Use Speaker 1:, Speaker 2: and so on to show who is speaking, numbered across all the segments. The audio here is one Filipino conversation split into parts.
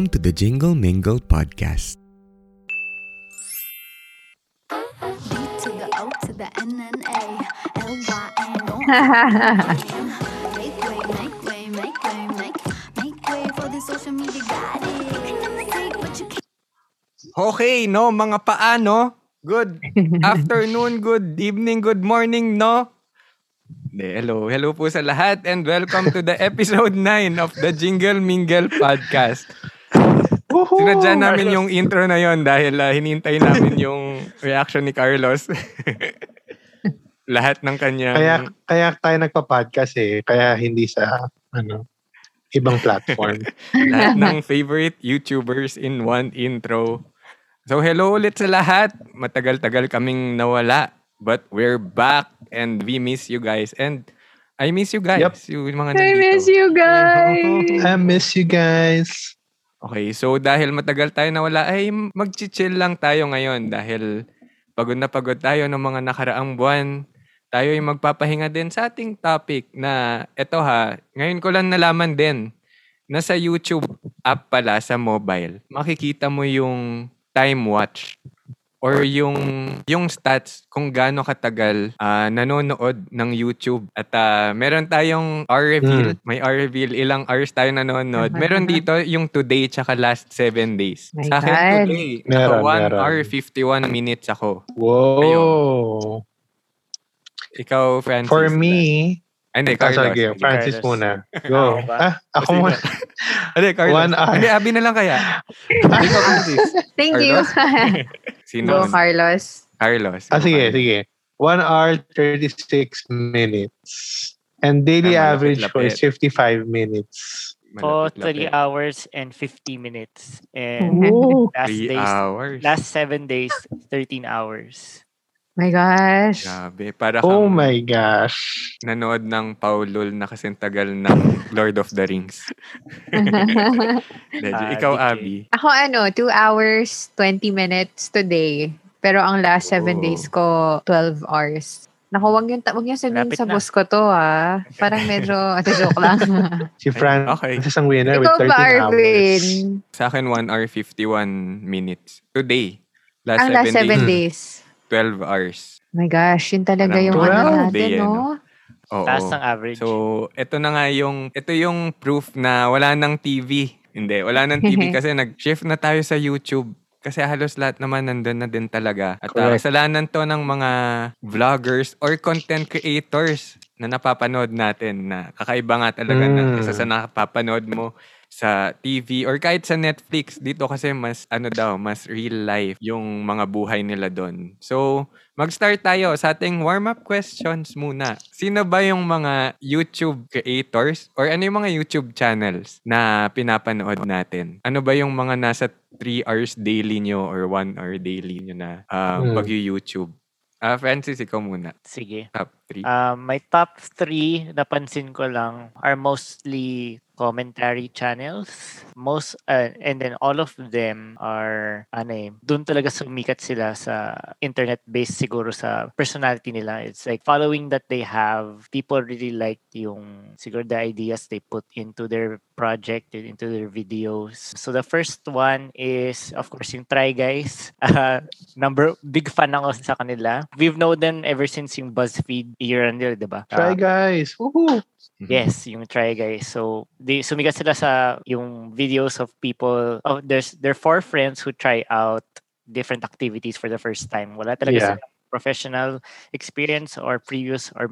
Speaker 1: Welcome to the Jingle Mingle podcast.
Speaker 2: Okay, no, mga paano? Good afternoon, good evening, good morning, no? Hello, hello po sa lahat and welcome to the episode 9 of the Jingle Mingle podcast. Sinadya namin yung intro na yon dahil uh, hinintay namin yung reaction ni Carlos. lahat ng kanyang...
Speaker 3: Kaya kaya tayo nagpa-podcast eh, kaya hindi sa ano ibang platform.
Speaker 2: lahat ng favorite YouTubers in one intro. So hello ulit sa lahat. Matagal-tagal kaming nawala. But we're back and we miss you guys. And I miss you guys.
Speaker 3: Yep.
Speaker 2: Yung mga
Speaker 4: I
Speaker 2: nandito.
Speaker 4: miss you guys.
Speaker 3: I miss you guys.
Speaker 2: Okay, so dahil matagal tayo nawala, ay mag-chill lang tayo ngayon dahil pagod na pagod tayo ng mga nakaraang buwan. Tayo ay magpapahinga din sa ating topic na eto ha, ngayon ko lang nalaman din na sa YouTube app pala sa mobile, makikita mo yung time watch or yung yung stats kung gaano katagal ah, nanonood ng YouTube. At ah, meron tayong hour reveal. May hour reveal. Ilang hours tayo nanonood. Meron dito yung today tsaka last 7 days.
Speaker 4: My
Speaker 2: Sa akin
Speaker 4: God.
Speaker 2: today,
Speaker 3: Meron,
Speaker 2: 1
Speaker 3: meron.
Speaker 2: hour 51 minutes ako.
Speaker 3: Whoa.
Speaker 2: Ikaw, Francis.
Speaker 3: For me,
Speaker 2: Ay, hindi,
Speaker 3: ah,
Speaker 2: Carlos.
Speaker 3: sige, Francis
Speaker 5: Carlos.
Speaker 3: muna. Go. Ah, ako muna.
Speaker 2: Hindi, Carlos.
Speaker 3: One hour.
Speaker 2: Hindi, Abby na lang kaya.
Speaker 4: Thank you.
Speaker 2: Sino?
Speaker 4: Go, Carlos.
Speaker 2: Carlos.
Speaker 3: Ah, sige,
Speaker 2: Carlos.
Speaker 3: sige. 1 hour 36 minutes. And daily
Speaker 2: Ah,
Speaker 3: average ko is 55 minutes.
Speaker 5: Oh,
Speaker 2: Malapit-lapit.
Speaker 5: 3 hours and 50 minutes. And
Speaker 3: Ooh.
Speaker 5: last
Speaker 2: Three
Speaker 5: days,
Speaker 2: hours.
Speaker 5: last 7 days, 13 hours.
Speaker 4: My gosh.
Speaker 2: Grabe. Para
Speaker 3: Oh my gosh.
Speaker 2: nanood ng Paulol na kasing tagal ng Lord of the Rings. Medyo.
Speaker 5: Ah,
Speaker 2: Ikaw,
Speaker 5: DJ.
Speaker 2: Abby.
Speaker 4: Ako ano, 2 hours, 20 minutes today. Pero ang last 7
Speaker 2: Oh.
Speaker 4: days ko, 12 hours. Naku, wag yung, wag yung sabihin
Speaker 5: Malapit
Speaker 4: sa
Speaker 5: na.
Speaker 4: boss ko to ah. Parang medyo, ito joke lang.
Speaker 3: Si Francis
Speaker 2: Okay.
Speaker 3: ang winner with
Speaker 4: Ikaw
Speaker 3: 13
Speaker 4: ba,
Speaker 3: hours.
Speaker 2: Sa akin, 1 hour 51 minutes. Today. Last
Speaker 4: Ang
Speaker 2: 7
Speaker 4: last 7
Speaker 2: days,
Speaker 4: days.
Speaker 2: 12 hours.
Speaker 4: My gosh, yun talaga
Speaker 2: Parang
Speaker 4: yung ano natin,
Speaker 2: day,
Speaker 4: no?
Speaker 2: Oo.
Speaker 5: Taas ng average.
Speaker 2: So, ito na nga yung, ito yung proof na wala nang TV. Hindi, wala nang TV kasi nag-shift na tayo sa YouTube. Kasi halos lahat naman nandun na din talaga. At uh, kasalanan to ng mga vloggers or content creators na napapanood natin na kakaiba nga talaga na
Speaker 3: Mm.
Speaker 2: isa sa napapanood mo sa TV or kahit sa Netflix dito kasi mas ano daw mas real life yung mga buhay nila doon. So, mag-start tayo sa ating warm-up questions muna. Sino ba yung mga YouTube creators or ano yung mga YouTube channels na pinapanood natin? Ano ba yung mga nasa 3 hours daily nyo or 1 hour daily nyo na um,
Speaker 3: Hmm.
Speaker 2: pag-YouTube? Ah, Francis, ikaw muna.
Speaker 5: Sige.
Speaker 2: Top 3.
Speaker 5: Um, my top 3, napansin ko lang, are mostly commentary channels. Most, uh, and then all of them are, ano eh, dun talaga sumikat sila sa internet-based siguro sa personality nila. It's like following that they have, people really like yung, siguro the ideas they put into their project, into their videos. So the first one is, of course, yung Try Guys. Uh, number, big fan ako sa kanila. We've known them ever since yung BuzzFeed year and year, di ba?
Speaker 3: Try
Speaker 5: Ah,
Speaker 3: guys. Woohoo.
Speaker 5: Yes, yung try guys. So, di sumikat sila sa yung videos of people. Oh, there's there are four friends who try out different activities for the first time. Wala talaga
Speaker 3: Yeah.
Speaker 5: sa professional experience or previous or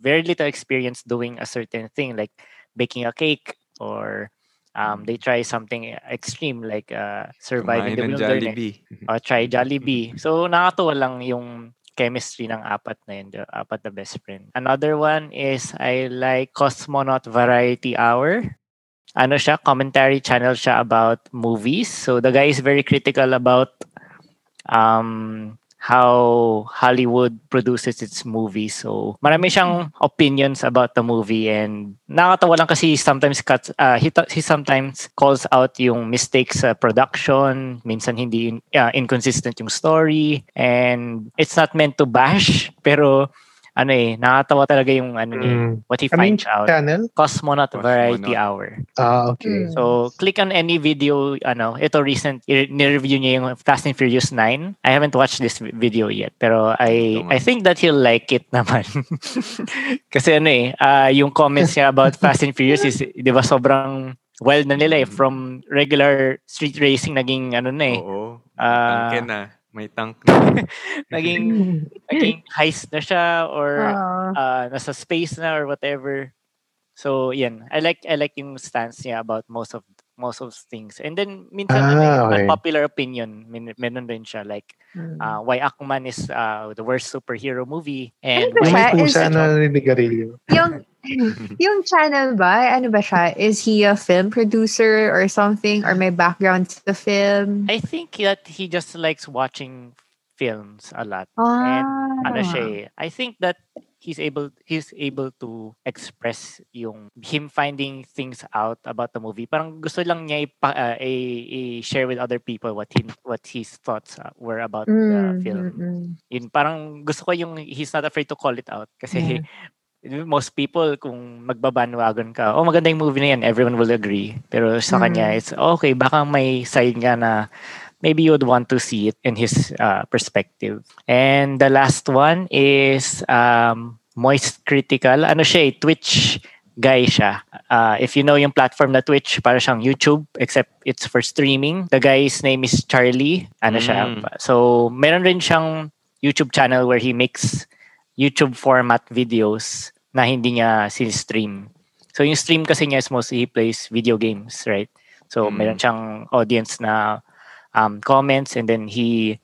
Speaker 5: very little experience doing a certain thing like baking a cake or um, they try something extreme like uh, surviving the
Speaker 2: Kumain ng
Speaker 5: wilderness
Speaker 2: Jollibee.
Speaker 5: or try Jollibee. So nakakatuwa lang yung chemistry ng apat na yun, the apat na best friend. Another one is I like Cosmonaut Variety Hour. Ano siya, commentary channel siya about movies. So the guy is very critical about um how Hollywood produces its movies. So, marami siyang opinions about the movie and nakakatawa lang kasi sometimes cuts, uh, he, ta- he sometimes calls out yung mistakes sa production, minsan hindi in- uh, inconsistent yung story and it's not meant to bash pero ano eh, nakakatawa talaga yung ano
Speaker 3: Mm.
Speaker 5: what he
Speaker 3: Ano
Speaker 5: finds out.
Speaker 3: channel?
Speaker 5: Cosmonaut,
Speaker 2: Cosmonaut.
Speaker 5: Variety Hour.
Speaker 3: Ah, okay.
Speaker 4: Mm.
Speaker 5: So, click on any video, ano, ito recent, nireview niya yung Fast and Furious 9. I haven't watched this vi- video yet, pero I. I think that he'll like it naman. Kasi ano eh, ah, yung comments niya about Fast and Furious is, di ba, sobrang wild na nila eh. From regular street racing, naging ano na eh,
Speaker 2: Oo. Tangke na. May tank na.
Speaker 5: naging, naging heist na siya or
Speaker 4: Ah.
Speaker 5: uh, nasa space na or whatever. So, yan. I like I like yung stance niya about most of most of things. And then minsan ano,
Speaker 3: Ah, okay.
Speaker 5: unpopular opinion, min- meron rin siya like
Speaker 4: Mm.
Speaker 5: uh, why Aquaman is uh, the worst superhero movie and
Speaker 4: Ano
Speaker 5: why
Speaker 3: may
Speaker 4: siya?
Speaker 3: na niligarilyo.
Speaker 4: yung, yung channel ba, ano ba siya? Is he a film producer or something? Or may background sa film?
Speaker 5: I think that he just likes watching films a lot.
Speaker 4: Ah.
Speaker 5: Ano siya eh. I think that he's able he's able to express yung him finding things out about the movie. Parang gusto lang niya ipa, uh, i-share with other people what him what his thoughts uh, were about the
Speaker 4: Mm,
Speaker 5: film.
Speaker 4: mm, mm.
Speaker 5: Yun parang gusto ko yung he's not afraid to call it out kasi most people kung magbabanwagon ka, oh maganda yung movie na yan, everyone will agree. Pero sa kanya
Speaker 4: Mm.
Speaker 5: it's okay, baka may side nga na maybe you would want to see it in his uh, perspective. And the last one is um, Moist Critical. Ano siya eh, Twitch guy siya. Uh, if you know yung platform na Twitch, para siyang YouTube, except it's for streaming. The guy's name is Charlie. Ano siya.
Speaker 2: Mm.
Speaker 5: So, meron rin siyang YouTube channel where he makes YouTube format videos na hindi niya sinistream. So, yung stream kasi niya is mostly he plays video games, right? So,
Speaker 2: Mm.
Speaker 5: meron siyang audience na um, comments and then he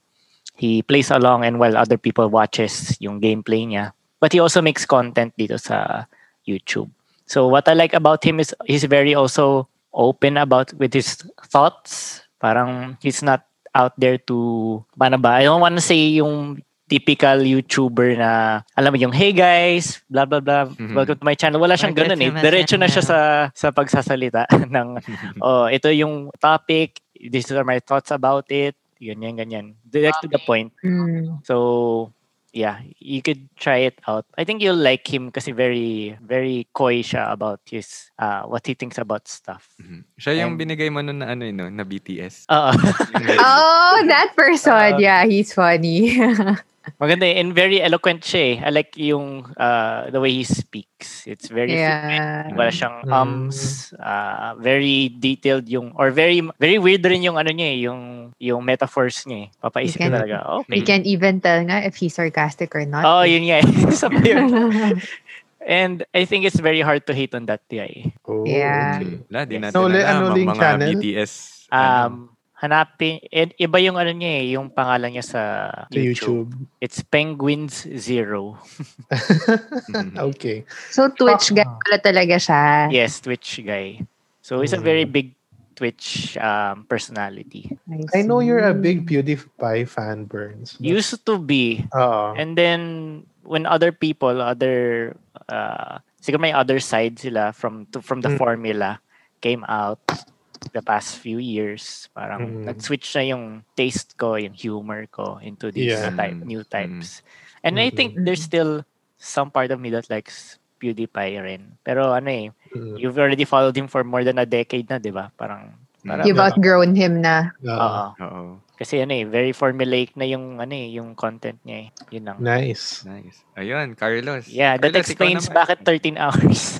Speaker 5: he plays along and while other people watches yung gameplay niya. But he also makes content dito sa YouTube. So what I like about him is he's very also open about with his thoughts. Parang he's not out there to paano ba? I don't want to say yung typical YouTuber na alam mo yung hey guys, blah blah blah,
Speaker 2: Mhm.
Speaker 5: welcome to my channel. Wala siyang ganun eh. Diretso na siya sa sa pagsasalita ng oh, ito yung topic, these are my thoughts about it, ganyan ganyan. Direct to the point.
Speaker 4: Mm.
Speaker 5: So, yeah, you could try it out. I think you'll like him kasi very, very coy siya about his, uh, what he thinks about stuff.
Speaker 2: Mhm. Siya yung
Speaker 5: And-
Speaker 2: binigay mo nun na ano yun, no? na BTS.
Speaker 5: Oo.
Speaker 4: Oh, that person.
Speaker 5: Uh,
Speaker 4: yeah, he's funny.
Speaker 5: Maganda eh, and very eloquent siya eh. I like yung, uh, the way he speaks. It's very
Speaker 4: yeah.
Speaker 5: Wala siyang
Speaker 3: Mm.
Speaker 5: ums, uh, very detailed yung, or very, very weird rin yung ano niya eh, yung, yung metaphors niya eh. Papaisip
Speaker 4: can-
Speaker 5: talaga, okay.
Speaker 4: You can't even tell nga if he's sarcastic or not.
Speaker 5: Oh, yun nga eh. And I think it's very hard to hate on that guy.
Speaker 3: Oh,
Speaker 4: Yeah.
Speaker 3: okay.
Speaker 2: Wala, di
Speaker 5: Yes.
Speaker 2: natin
Speaker 3: So,
Speaker 2: alam
Speaker 3: ano
Speaker 2: mga
Speaker 3: channel?
Speaker 2: BTS. ano.
Speaker 5: Um, hanapin, and iba yung ano niya eh, yung pangalan niya sa YouTube.
Speaker 3: YouTube.
Speaker 5: It's Penguins Zero.
Speaker 2: Mhm.
Speaker 3: Okay.
Speaker 4: So, Twitch guy
Speaker 3: Ah.
Speaker 4: pala talaga siya.
Speaker 5: Yes, Twitch guy. So he's a very
Speaker 3: Mm.
Speaker 5: big Twitch um, personality.
Speaker 3: I know you're a big PewDiePie fan, Burns. but-
Speaker 5: Used to be.
Speaker 3: Oo.
Speaker 5: And then when other people, other uh siguro may other side sila from to, from the
Speaker 3: Mm.
Speaker 5: formula came out the past few years. Parang
Speaker 3: Mm.
Speaker 5: nag-switch na yung taste ko, yung humor ko into these
Speaker 3: Yeah.
Speaker 5: type,
Speaker 2: Mm.
Speaker 5: new types. And I think there's still some part of me that likes PewDiePie rin. Pero ano eh,
Speaker 3: Mm.
Speaker 5: you've already followed him for more than a decade na, di ba? Parang, parang
Speaker 4: You've outgrown him na.
Speaker 3: Oo.
Speaker 5: Oo.
Speaker 2: Oo.
Speaker 5: Kasi ano eh, very formulaic na yung ano eh, yung content niya eh. Yun lang.
Speaker 3: Nice.
Speaker 2: Nice. Ayun, Carlos.
Speaker 5: Yeah, that
Speaker 2: Carlos, ikaw
Speaker 5: explains bakit 13 hours.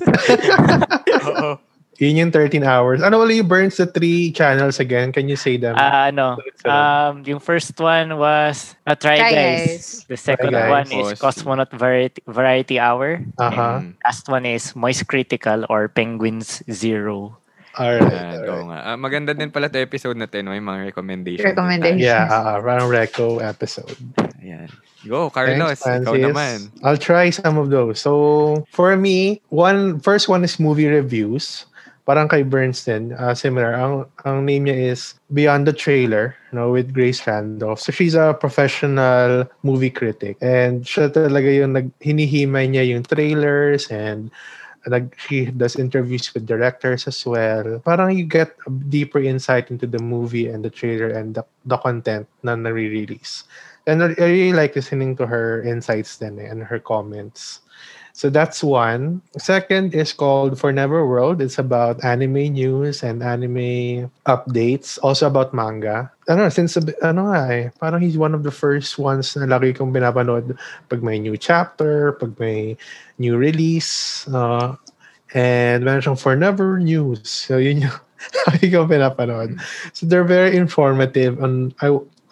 Speaker 2: Oo.
Speaker 3: Yun yung 13 hours. Ano ulit yung Burns the three channels again? Can you say them?
Speaker 5: Ah, ano, um, yung first one was uh, Try,
Speaker 4: Try
Speaker 5: Guys.
Speaker 4: Guys.
Speaker 5: The second
Speaker 3: Guys.
Speaker 5: one is Cosmonaut Variety, Variety Hour.
Speaker 3: Aha.
Speaker 2: Mm.
Speaker 5: Last one is Moist Critical or Penguins Zero.
Speaker 3: Alright.
Speaker 2: Ayan, oo
Speaker 3: alright.
Speaker 2: nga. Ah, maganda din pala ito episode na 10. May mga recommendations.
Speaker 4: Recommendation.
Speaker 3: Yeah, uh, parang reco episode.
Speaker 2: Ayan. Go, Carlos.
Speaker 3: Thanks,
Speaker 2: ikaw naman.
Speaker 3: I'll try some of those. So, for me, one first one is movie reviews. Parang kay Burns din, uh, similar. Ang, ang name niya is Beyond the Trailer, you know, with Grace Randolph. So, she's a professional movie critic. And siya talaga yung nag, hinihimay niya yung trailers and nag, she does interviews with directors as well. Parang you get a deeper insight into the movie and the trailer and the, the content na nare-release. And I I really like listening to her insights then eh, and her comments. So that's one. Second is called For Never World. It's about anime news and anime updates. Also about manga. Ano, since, ano nga eh, parang he's one of the first ones na lagi kong pinapanood pag may new chapter, pag may new release. Uh, and meron siyang For Never News. So yun yung lagi kong pinapanood. So they're very informative on,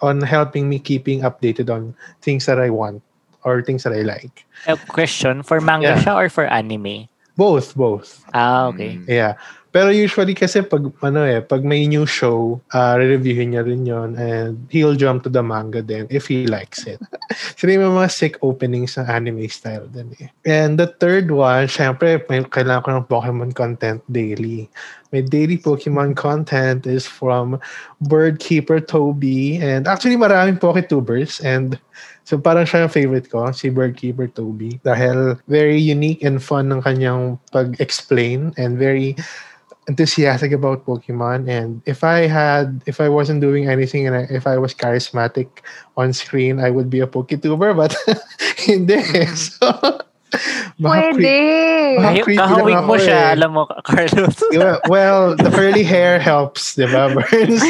Speaker 3: on helping me keeping updated on things that I want or things that I like.
Speaker 5: A question, for manga
Speaker 3: Yeah.
Speaker 5: siya or for anime?
Speaker 3: Both, both.
Speaker 5: Ah, okay.
Speaker 2: Mm.
Speaker 3: Yeah. Pero usually kasi pag ano eh, pag may new show, uh, re-reviewin niya rin yon and he'll jump to the manga then if he likes it. Sila yung mga sick openings ng anime style din eh. And the third one, syempre, may, kailangan ko ng Pokemon content daily. My daily Pokemon content is from Birdkeeper Toby and actually maraming Poketubers and So parang siya yung favorite ko, si Birdkeeper Toby. Dahil very unique and fun ng kanyang pag-explain and very enthusiastic about Pokemon. And if I had, if I wasn't doing anything and I, if I was charismatic on screen, I would be a Poketuber. But hindi. So, baka
Speaker 4: Pwede.
Speaker 3: lang
Speaker 5: Kahawig
Speaker 3: ako
Speaker 5: mo siya,
Speaker 3: eh.
Speaker 5: alam mo, Carlos.
Speaker 3: well, well, the curly hair helps, di ba, Burns?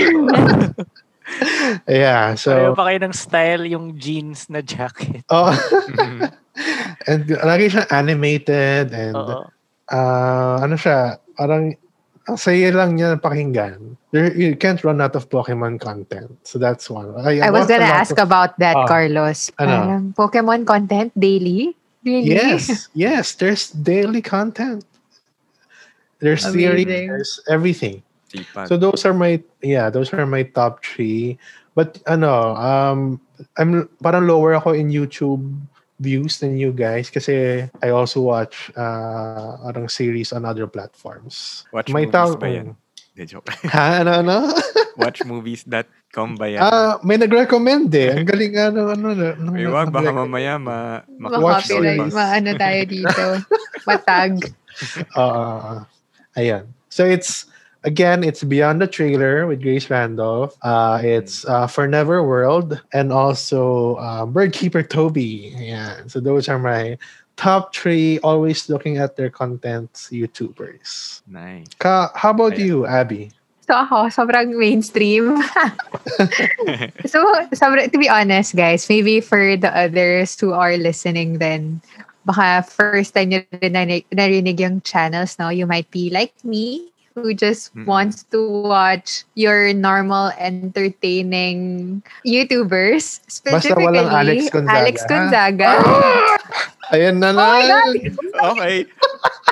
Speaker 3: yeah,
Speaker 5: Pareho
Speaker 3: so,
Speaker 5: pa kayo ng style yung jeans na jacket.
Speaker 3: oh,
Speaker 2: Mm.
Speaker 3: and lagi siyang animated and
Speaker 5: Oo.
Speaker 3: ah ano siya, parang ang saya lang niya pakinggan. There, you can't run out of Pokemon content. So that's one.
Speaker 4: I was
Speaker 3: watch a
Speaker 4: gonna ask
Speaker 3: of-
Speaker 4: about that,
Speaker 3: Ah,
Speaker 4: Carlos.
Speaker 3: ano?
Speaker 4: Parang Pokemon content daily? Really?
Speaker 3: Yes, yes, there's daily content. There's theory,
Speaker 4: Amazing.
Speaker 3: there's everything.
Speaker 2: Sipat.
Speaker 3: So those are my yeah, those are my top three. But ano, um, I'm parang lower ako in YouTube views than you guys kasi I also watch uh, parang series on other platforms.
Speaker 2: Watch
Speaker 3: May
Speaker 2: movies
Speaker 3: tao-
Speaker 2: ba yan? De, joke.
Speaker 3: Ha? Ano, ano?
Speaker 2: Watchmovies.com ba yan?
Speaker 3: Ah, may nag-recommend eh. Ang galing ano, ano, ano,
Speaker 2: May wag, baka mamaya ma,
Speaker 3: Watch
Speaker 4: Ma-copyright,
Speaker 3: series.
Speaker 4: maano tayo dito. Matag.
Speaker 3: Uh, ayan. So it's again, it's Beyond the Trailer with Grace Randolph. Uh, it's uh, For Never World and also uh, Birdkeeper Toby. Ayan. So those are my top three. Always looking at their contents, YouTubers.
Speaker 2: Nice.
Speaker 3: Ka, how about
Speaker 2: Ayan.
Speaker 3: you, Abby?
Speaker 4: So ako, sobrang mainstream. so, sobra, to be honest, guys, maybe for the others who are listening then, baka first time nyo rin narinig, narinig yung channels, no? You might be like me, who just
Speaker 2: Mm-mm.
Speaker 4: wants to watch your normal, entertaining YouTubers. Specifically,
Speaker 3: walang Alex Gonzaga,
Speaker 4: Alex? Gonzaga.
Speaker 3: Ayan na
Speaker 4: Oh
Speaker 3: na.
Speaker 2: okay.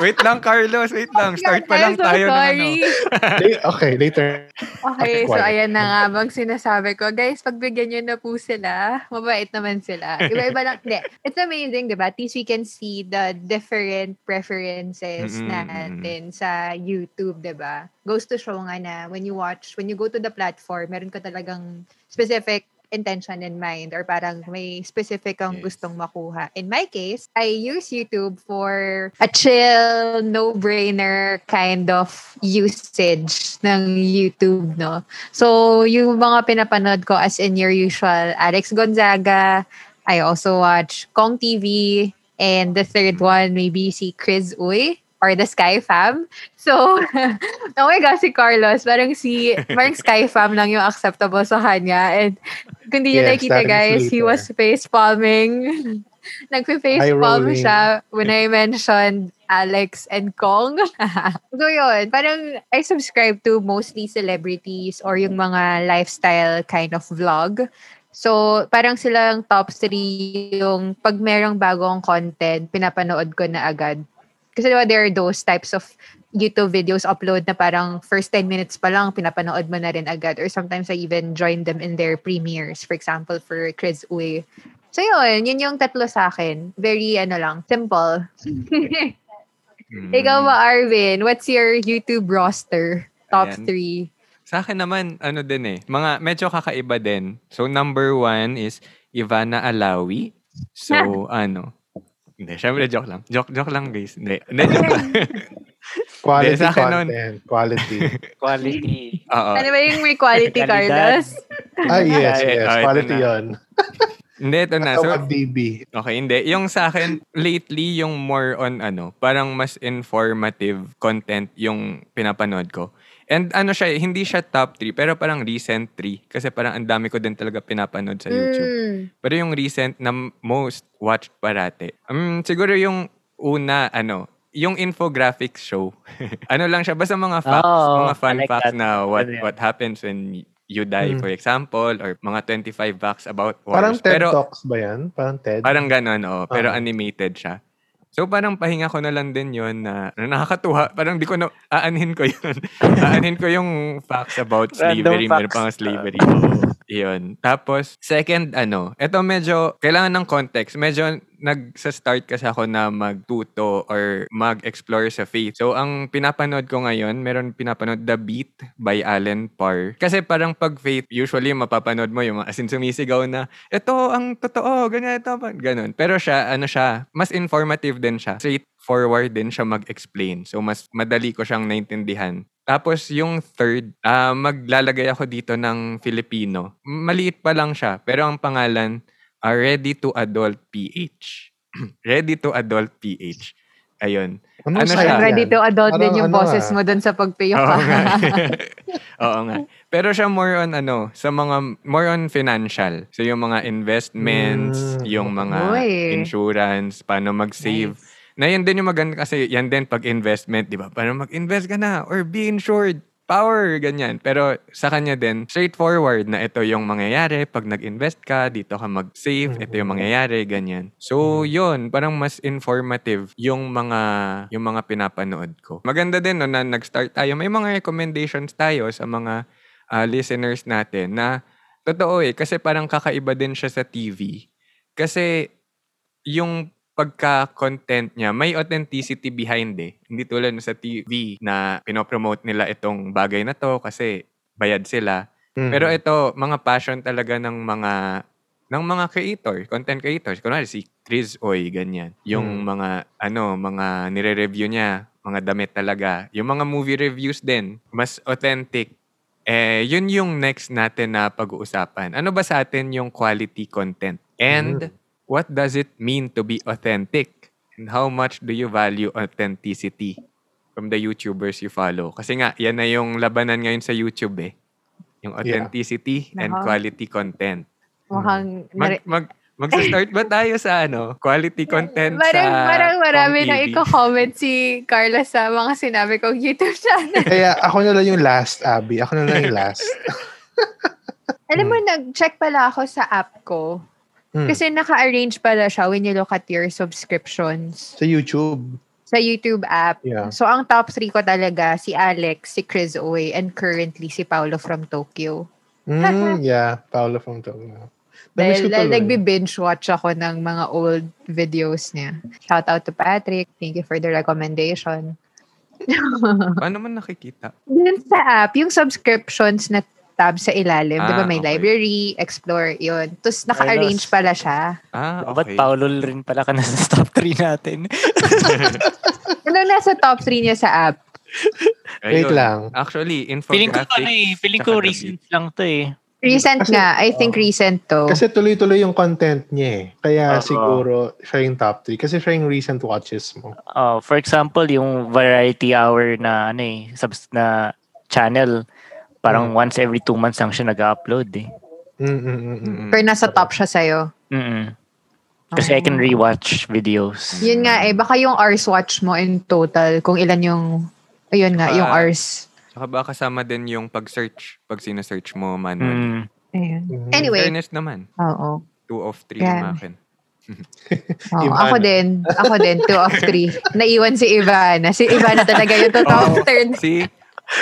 Speaker 2: Wait lang, Carlos. Wait lang. Start pa lang
Speaker 4: so
Speaker 2: tayo ng ano.
Speaker 4: sorry.
Speaker 3: Okay, later.
Speaker 4: Okay, so ayan na nga bang sinasabi ko. Guys, pagbigyan nyo na po sila. Mabait naman sila. Iba-iba lang. Hindi. It's amazing, di ba? At least we can see the different preferences natin sa YouTube, di ba? Goes to show nga na when you watch, when you go to the platform, meron ka talagang specific intention in mind or parang may specific kang
Speaker 2: Yes.
Speaker 4: gustong makuha. In my case, I use YouTube for a chill, no-brainer kind of usage ng YouTube, no? So, yung mga pinapanood ko as in your usual Alex Gonzaga, I also watch Kong TV, and the third one, maybe si Chris Uy or the Sky Fam. So, oh my si Carlos, parang si, parang Sky Fam lang yung acceptable sa kanya. And kung di nyo nakikita
Speaker 3: is
Speaker 4: guys, he was face palming. Nagpe-face palm siya when I mentioned Alex and Kong. so yun, parang I subscribe to mostly celebrities or yung mga lifestyle kind of vlog. So, parang silang top 3 yung pag merong bagong content, pinapanood ko na agad. Kasi diba, there are those types of YouTube videos upload na parang first 10 minutes pa lang, pinapanood mo na rin agad. Or sometimes I even join them in their premieres. For example, for Chris Uy. So yun, yun yung tatlo sa akin. Very, ano lang, simple.
Speaker 2: Mm.
Speaker 4: Ikaw ba, Arvin? What's your YouTube roster? Top
Speaker 2: Ayan.
Speaker 4: 3.
Speaker 2: Sa akin naman, ano din eh. Mga medyo kakaiba din. So, number one is Ivana Alawi. So, ano. Hindi, syempre joke lang. Joke, joke lang guys. Hindi, hindi joke lang.
Speaker 3: Quality
Speaker 2: sa akin nun.
Speaker 3: content. Quality.
Speaker 5: Quality.
Speaker 2: Oo.
Speaker 4: Ano ba yung may quality. Carlos?
Speaker 3: ah, yes, yes.
Speaker 2: ito
Speaker 3: Quality yon.
Speaker 2: Hindi, ito na. So,
Speaker 3: DB.
Speaker 2: Okay, hindi. Yung sa akin, lately, yung more on ano, parang mas informative content yung pinapanood ko. And ano siya, hindi siya top 3, pero parang recent 3. Kasi parang ang dami ko din talaga pinapanood sa YouTube.
Speaker 4: Mm.
Speaker 2: Pero yung recent na most watched parate. Um, siguro yung una, ano, yung infographics show. ano lang siya, basta mga facts,
Speaker 5: Oo,
Speaker 2: mga fun
Speaker 5: I like
Speaker 2: facts
Speaker 5: that.
Speaker 2: na what what happens when you die,
Speaker 3: Mm.
Speaker 2: for example, or mga 25 facts about wars.
Speaker 3: Parang TED
Speaker 2: pero,
Speaker 3: Talks ba yan? Parang TED?
Speaker 2: Parang ganon, oh. Pero
Speaker 3: Ah.
Speaker 2: animated siya. So parang pahinga ko na lang din yon na, na nakakatuwa. Parang di ko na, aanhin ko yun. aanhin ko yung facts about slavery. Meron pang slavery. Oo. Yun. Tapos, second, ano, ito medyo, kailangan ng context. Medyo nagsa-start kasi ako na magtuto or mag-explore sa faith. So, ang pinapanood ko ngayon, meron pinapanood The Beat by Alan Parr. Kasi parang pag faith, usually mapapanood mo yung as in sumisigaw na, ito ang totoo, ganyan, ito, ganun. Pero siya, ano siya, mas informative din siya. Straightforward din siya mag-explain. So, mas madali ko siyang naintindihan. Tapos yung third, ah, maglalagay ako dito ng Filipino. Maliit pa lang siya, pero ang pangalan, ah, Ready to Adult PH. Ready to Adult PH. Ayun.
Speaker 3: Ano,
Speaker 2: Ano siya?
Speaker 3: yan?
Speaker 4: Ready to adult
Speaker 3: Parang
Speaker 4: din yung
Speaker 3: ano
Speaker 4: boses
Speaker 3: ah.
Speaker 4: mo dun sa pagpayo
Speaker 2: Oo nga. Oo nga. Pero siya more on ano, sa mga more on financial. So yung mga investments,
Speaker 3: Mm.
Speaker 2: yung mga
Speaker 4: Uy.
Speaker 2: insurance, paano mag-save. Na yun din yung maganda kasi yan din pag investment, di ba? Paano mag-invest ka na or be insured. Power, ganyan. Pero sa kanya din, straightforward na ito yung mangyayari. Pag nag-invest ka, dito ka mag-save, ito yung mangyayari, ganyan. So, yun, parang mas informative yung mga yung mga pinapanood ko. Maganda din no, na nag-start tayo. May mga recommendations tayo sa mga ah, listeners natin na totoo eh, kasi parang kakaiba din siya sa TV. Kasi yung pagka-content niya, may authenticity behind eh. Hindi tulad sa TV na pinopromote nila itong bagay na to kasi bayad sila.
Speaker 3: Mm.
Speaker 2: Pero ito, mga passion talaga ng mga ng mga creator, content creators. Kunwari si Chris Oy, ganyan. Yung
Speaker 3: Hmm.
Speaker 2: mga, ano, mga nire-review niya, mga damit talaga. Yung mga movie reviews din, mas authentic. Eh, yun yung next natin na pag-uusapan. Ano ba sa atin yung quality content? And what does it mean to be authentic? And how much do you value authenticity from the YouTubers you follow? Kasi nga, yan na yung labanan ngayon sa YouTube eh. Yung authenticity and
Speaker 4: Nako.
Speaker 2: quality content.
Speaker 4: Mukhang
Speaker 2: Mag,
Speaker 4: nare-
Speaker 2: mag, magsa-start ba tayo sa ano? Quality content
Speaker 4: Parang,
Speaker 2: sa
Speaker 4: parang marami na i-comment si Carla sa mga sinabi kong YouTube channel.
Speaker 3: Kaya ako na lang yung last, Abby. Ako na lang yung last.
Speaker 4: Alam mo, nag-check pala ako sa app ko.
Speaker 3: Mm.
Speaker 4: Kasi naka-arrange pala siya when you look at your subscriptions
Speaker 3: Sa YouTube.
Speaker 4: sa YouTube app.
Speaker 3: Yeah.
Speaker 4: So, ang top three ko talaga, si Alex, si Chris Oy, and currently si Paolo from Tokyo.
Speaker 3: Mm, yeah. Paolo from Tokyo.
Speaker 4: Dahil,
Speaker 3: tuloy.
Speaker 4: nagbi-binge watch ako ng mga old videos niya. Shout out to Patrick. Thank you for the recommendation.
Speaker 2: Paano man nakikita?
Speaker 4: Dun sa app, yung subscriptions na tab sa ilalim, di ba
Speaker 2: Ah,
Speaker 4: may
Speaker 2: okay.
Speaker 4: library, explore, yun. Tapos naka-arrange pala siya.
Speaker 2: Ah,
Speaker 5: Ba't
Speaker 2: okay.
Speaker 5: Paolo rin pala ka na sa top 3 natin?
Speaker 4: Ano nasa top 3 niya sa app?
Speaker 3: Wait
Speaker 2: Ayun.
Speaker 3: lang.
Speaker 2: Actually,
Speaker 5: Feeling ko
Speaker 2: infographics.
Speaker 5: ano eh. Feeling ko recent lang to eh.
Speaker 4: Recent
Speaker 3: Kasi-
Speaker 4: nga. I think recent to.
Speaker 3: Kasi tuloy-tuloy yung content niya eh. Kaya
Speaker 5: Oo.
Speaker 3: siguro siya yung top 3. Kasi siya yung recent watches mo.
Speaker 5: Oh, for example, yung variety hour na ano eh, subs na channel, parang
Speaker 3: Mm.
Speaker 5: once every two months lang siya nag-upload eh.
Speaker 3: Mm, mm, mm, mm.
Speaker 2: Mm-mm.
Speaker 4: Pero nasa top siya sa'yo.
Speaker 5: Mm Kasi I can rewatch videos.
Speaker 4: Yun nga eh. Baka yung hours watch mo in total, kung ilan yung, ayun nga, yung
Speaker 2: Ah.
Speaker 4: hours.
Speaker 2: Saka baka kasama din yung pag-search. Pag sinesearch mo manually.
Speaker 5: Mm.
Speaker 4: Ayun.
Speaker 3: Mhm.
Speaker 4: Anyway.
Speaker 2: Fairness naman.
Speaker 4: Oo.
Speaker 2: Two of three
Speaker 4: Yeah.
Speaker 2: yung akin.
Speaker 3: Ivana.
Speaker 4: ako din. Ako din. Two of three. Naiwan si Ivana. Si Ivana talaga yung top
Speaker 2: Oo.
Speaker 4: third.
Speaker 2: Si,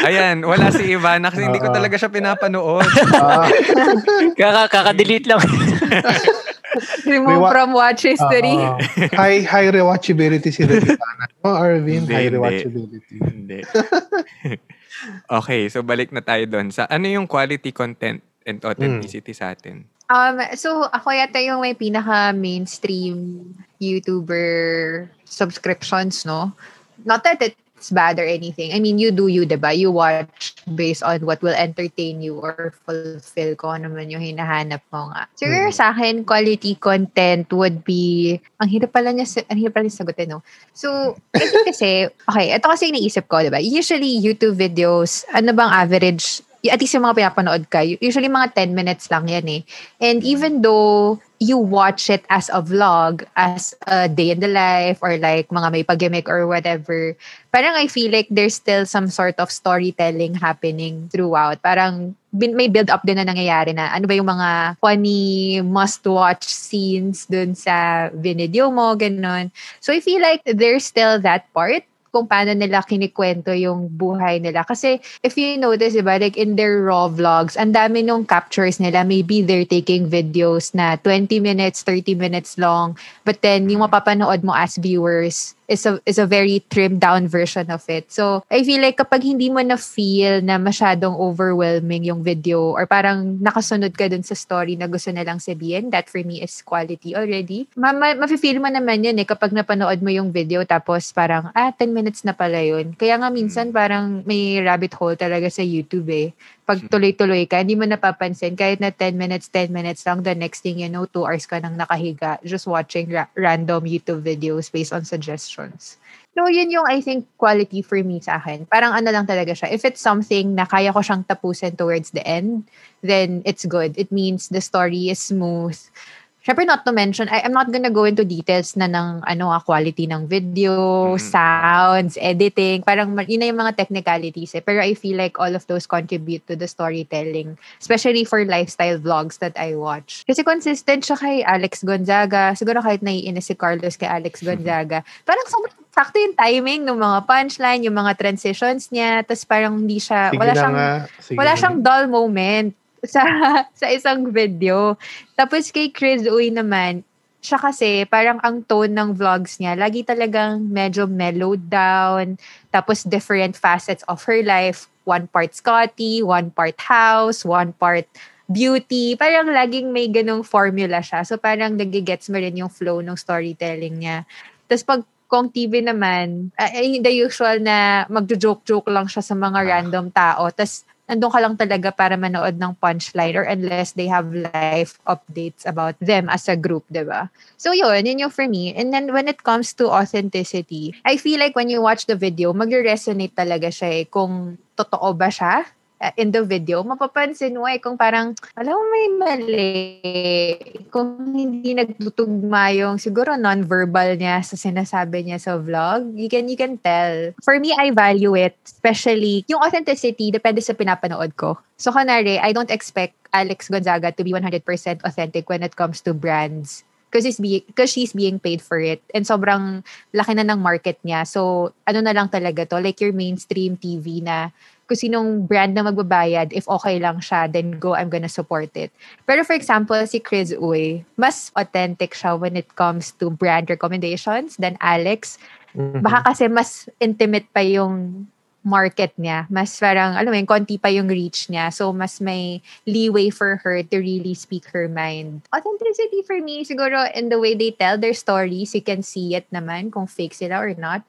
Speaker 2: ayan, wala si Ivana kasi hindi ko talaga siya pinapanood.
Speaker 3: Ah,
Speaker 5: Kaka kaka-delete lang.
Speaker 4: Remove
Speaker 3: Rewa-
Speaker 4: from watch history.
Speaker 3: ah, high high rewatchability si Revitana. Oh, Arvin,
Speaker 2: Hindi,
Speaker 3: high rewatchability.
Speaker 2: hindi. okay, so balik na tayo doon. Sa ano yung quality content and authenticity sa atin?
Speaker 4: Um, so, ako yata yung may pinaka-mainstream YouTuber subscriptions, no? Not that it it's bad or anything. I mean, you do you, diba? You watch based on what will entertain you or fulfill ko ano man yung hinahanap mo nga. Siguro
Speaker 3: Mm.
Speaker 4: sa akin, quality content would be, ang hirap pala niya, ang hirap pala niya sagutin, no? So, I think kasi, okay, ito kasi iniisip ko, diba? Usually, YouTube videos, ano bang average, at least yung mga pinapanood ka, usually mga 10 minutes lang yan eh. And even though you watch it as a vlog, as a day in the life, or like mga may pag-gimmick or whatever, parang I feel like there's still some sort of storytelling happening throughout. Parang may build-up din na nangyayari na ano ba yung mga funny must-watch scenes dun sa video mo, ganun. So I feel like there's still that part kung paano nila kinikwento yung buhay nila. Kasi if you notice, diba, like in their raw vlogs, ang dami nung captures nila. Maybe they're taking videos na 20 minutes, 30 minutes long. But then, yung mapapanood mo as viewers is a, is a very trimmed down version of it. So, I feel like kapag hindi mo na feel na masyadong overwhelming yung video or parang nakasunod ka dun sa story na gusto nilang sabihin, that for me is quality already. Ma- ma- mafe-feel mo naman yun eh kapag napanood mo yung video tapos parang, ah, 10 minutes na pala yun. Kaya nga minsan parang may rabbit hole talaga sa YouTube eh. Pag tuloy-tuloy ka, hindi mo napapansin. Kahit na 10 minutes, 10 minutes lang, the next thing you know, 2 hours ka nang nakahiga just watching ra- random YouTube videos based on suggestions. So, yun yung I think quality for me sa akin. Parang ano lang talaga siya. If it's something na kaya ko siyang tapusin towards the end, then it's good. It means the story is smooth. Siyempre, not to mention, I, I'm not gonna go into details na ng ano, ah, quality ng video,
Speaker 2: Mhm.
Speaker 4: sounds, editing. Parang yun na yung mga technicalities eh. Pero I feel like all of those contribute to the storytelling. Especially for lifestyle vlogs that I watch. Kasi consistent siya kay Alex Gonzaga. Siguro kahit naiinis si Carlos kay Alex Gonzaga. Parang sobrang sakto yung timing ng mga punchline, yung mga transitions niya. Tapos parang hindi siya,
Speaker 3: Sige
Speaker 4: wala siyang
Speaker 3: nga.
Speaker 4: Wala siyang dull moment sa sa isang video. Tapos kay Chris Uy naman, siya kasi parang ang tone ng vlogs niya, lagi talagang medyo mellowed down. Tapos different facets of her life. One part Scotty, one part house, one part beauty. Parang laging may ganong formula siya. So parang nagigets mo rin yung flow ng storytelling niya. Tapos pag kung TV naman, ay, the usual na magjo-joke-joke lang siya sa mga
Speaker 2: Ah.
Speaker 4: random tao. Tapos nandun ka lang talaga para manood ng punchline or unless they have life updates about them as a group, di ba? So yun, yun yung for me. And then when it comes to authenticity, I feel like when you watch the video, mag-resonate talaga siya eh kung totoo ba siya uh, in the video, mapapansin mo eh kung parang, alam mo may mali. Kung hindi nagtutugma yung siguro non-verbal niya sa sinasabi niya sa vlog, you can, you can tell. For me, I value it, especially yung authenticity, depende sa pinapanood ko. So, kunwari, I don't expect Alex Gonzaga to be 100% authentic when it comes to brands because he's being because she's being paid for it and sobrang laki na ng market niya so ano na lang talaga to like your mainstream TV na kung sinong brand na magbabayad if okay lang siya then go I'm gonna support it pero for example si Chris Uy mas authentic siya when it comes to brand recommendations than Alex
Speaker 3: Mhm.
Speaker 4: baka kasi mas intimate pa yung market niya. Mas parang, alam mo yun, konti pa yung reach niya. So, mas may leeway for her to really speak her mind. Authenticity for me, siguro in the way they tell their stories, you can see it naman kung fake sila or not.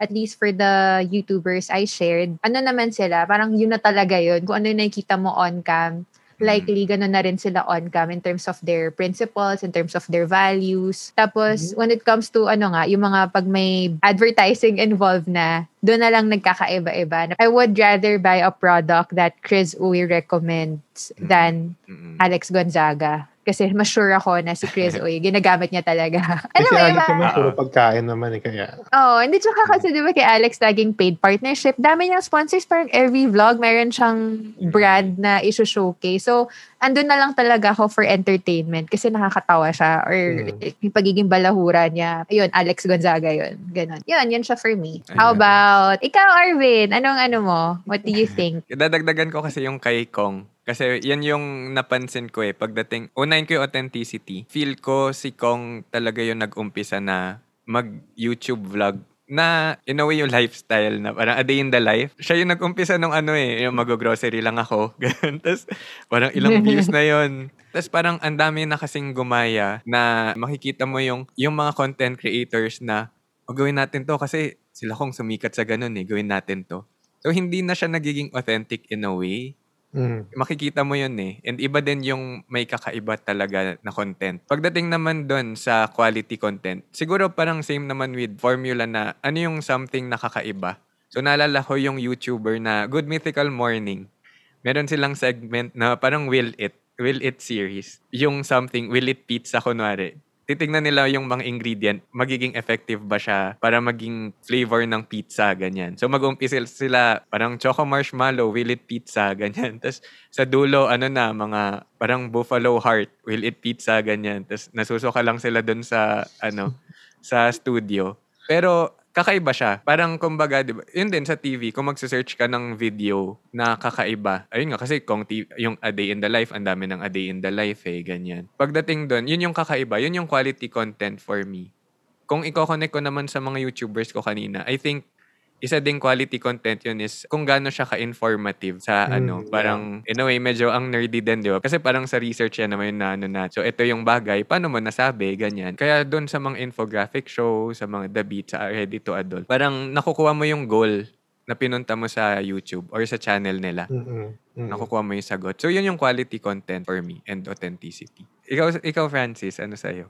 Speaker 4: At least for the YouTubers I shared, ano naman sila, parang yun na talaga yun. Kung ano yung nakikita mo on cam, likely ganun na rin sila on cam in terms of their principles, in terms of their values. Tapos, when it comes to ano nga, yung mga pag may advertising involved na, doon na lang nagkakaiba-iba. I would rather buy a product that Chris Uy recommends than
Speaker 2: Mm-mm.
Speaker 4: Alex Gonzaga. Kasi mas sure ako na si Chris Uy, ginagamit niya talaga. Alam mo,
Speaker 3: Alex naman,
Speaker 2: Ah,
Speaker 3: puro pagkain naman eh, kaya.
Speaker 4: Oo, hindi tsaka kasi di ba kay Alex laging paid partnership. Dami niyang sponsors, parang every vlog meron siyang brand na iso-showcase. So, andun na lang talaga ako for entertainment kasi nakakatawa siya or
Speaker 3: Mm.
Speaker 4: yung pagiging balahura niya. Ayun, Alex Gonzaga yun. Ganon. Yun, yun siya for me. How about, ikaw Arvin, anong ano mo? What do you think?
Speaker 2: Dadagdagan ko kasi yung kay Kong. Kasi yan yung napansin ko eh. Pagdating, unahin ko yung authenticity. Feel ko si Kong talaga yung nag-umpisa na mag-YouTube vlog na in a way yung lifestyle na parang a day in the life. Siya yung nag-umpisa nung ano eh, yung mag-grocery lang ako. Ganun. Tapos parang ilang views na yon Tapos parang ang dami na kasing gumaya na makikita mo yung, yung mga content creators na "O, gawin natin to kasi sila kung sumikat sa ganun eh, gawin natin to. So, hindi na siya nagiging authentic in a way.
Speaker 3: Mm.
Speaker 2: Makikita mo yun eh. And iba din yung may kakaiba talaga na content. Pagdating naman doon sa quality content, siguro parang same naman with formula na ano yung something na kakaiba. So, naalala ko yung YouTuber na Good Mythical Morning. Meron silang segment na parang Will It. Will It series. Yung something, Will It Pizza, kunwari titignan nila yung mga ingredient, magiging effective ba siya para maging flavor ng pizza, ganyan. So mag-umpisa sila, parang choco marshmallow, will it pizza, ganyan. Tapos sa dulo, ano na, mga parang buffalo heart, will it pizza, ganyan. Tapos nasusuka lang sila dun sa, ano, sa studio. Pero kakaiba siya. Parang kumbaga, di ba, yun din sa TV, kung magsa-search ka ng video na kakaiba, ayun nga, kasi kung t- yung A Day in the Life, ang dami ng A Day in the Life eh, ganyan. Pagdating doon, yun yung kakaiba, yun yung quality content for me. Kung i-connect ko naman sa mga YouTubers ko kanina, I think isa ding quality content yun is kung gaano siya ka-informative sa
Speaker 3: Mm,
Speaker 2: ano,
Speaker 3: yeah.
Speaker 2: parang in a way medyo ang nerdy din, di ba? Kasi parang sa research yan naman yun na ano na. So ito yung bagay, paano mo nasabi, ganyan. Kaya doon sa mga infographic show, sa mga The Beat, sa Ready to Adult, parang nakukuha mo yung goal na pinunta mo sa YouTube or sa channel nila.
Speaker 3: Mm-mm. Mm.
Speaker 2: Nakukuha mo yung sagot. So yun yung quality content for me and authenticity. Ikaw, ikaw Francis, ano sa'yo?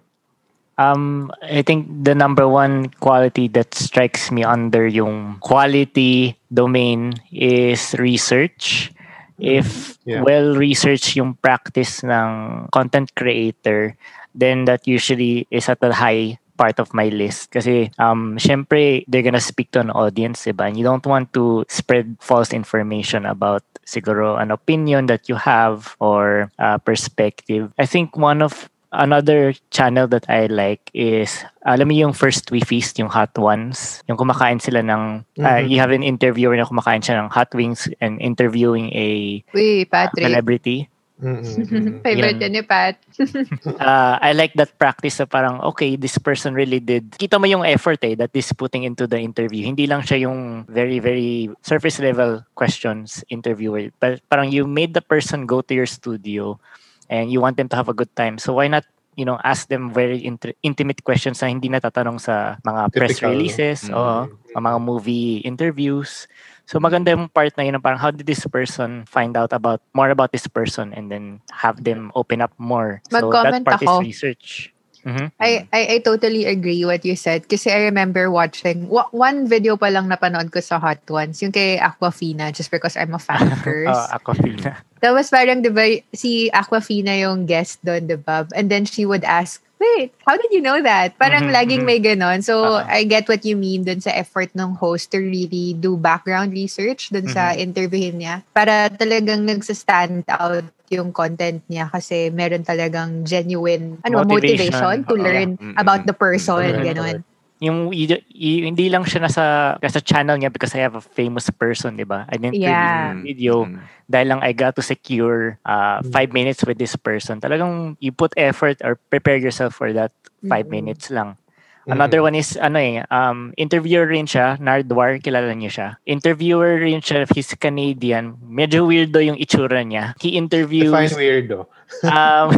Speaker 5: Um, I think the number one quality that strikes me under yung quality domain is research. If
Speaker 3: Yeah.
Speaker 5: well researched yung practice ng content creator, then that usually is at the high part of my list. Kasi, um, syempre, they're gonna speak to an audience, diba? And you don't want to spread false information about siguro an opinion that you have or uh, perspective. I think one of another channel that I like is alam mo yung first we feast yung hot ones yung kumakain sila ng uh,
Speaker 3: Mhm.
Speaker 5: you have an interviewer na kumakain siya ng hot wings and interviewing a
Speaker 4: Uy, Patrick.
Speaker 5: celebrity
Speaker 3: Mm-mm.
Speaker 4: Favorite
Speaker 5: Yan.
Speaker 4: yan ni Pat.
Speaker 5: uh, I like that practice na parang okay this person really did kita mo yung effort eh that is putting into the interview hindi lang siya yung very very surface level questions interviewer but parang you made the person go to your studio and you want them to have a good time so why not you know ask them very int- intimate questions na hindi natatanong sa mga press
Speaker 3: Typical.
Speaker 5: releases
Speaker 2: Mm.
Speaker 5: oo, o mga movie interviews so maganda yung part na yun na parang how did this person find out about more about this person and then have them open up more so that part
Speaker 4: ako.
Speaker 5: is research Mhm.
Speaker 4: I, I I totally agree what you said kasi I remember watching wa- one video pa lang napanood ko sa Hot Ones yung kay Aquafina just because I'm a fan of hers.
Speaker 5: Oh, Aquafina.
Speaker 4: Tapos parang 'di ba si Aquafina yung guest doon 'di ba? And then she would ask, "Wait, how did you know that?" Parang
Speaker 5: Mhm,
Speaker 4: laging
Speaker 5: mhm.
Speaker 4: may ganon. So
Speaker 5: Ah.
Speaker 4: I get what you mean dun sa effort ng host to really do background research dun sa interviewin niya para talagang nagsa-stand out yung content niya kasi meron talagang genuine ano
Speaker 5: Motivation.
Speaker 4: motivation, to
Speaker 5: Oo.
Speaker 4: learn
Speaker 2: Mm-mm.
Speaker 4: about the person
Speaker 5: Correct,
Speaker 4: ganon.
Speaker 5: Yung hindi lang siya nasa nasa channel niya because I have a famous person, 'di ba? I didn't
Speaker 4: Yeah.
Speaker 5: release the video
Speaker 2: Mm.
Speaker 5: dahil lang I got to secure uh, five minutes with this person. Talagang you put effort or prepare yourself for that five
Speaker 4: Mm-mm.
Speaker 5: minutes lang. Another one is ano eh, um, interviewer rin siya, Nardwar, kilala niyo siya. Interviewer rin siya, he's Canadian. Medyo weirdo yung itsura niya. He interviews
Speaker 3: Define weirdo.
Speaker 5: Um,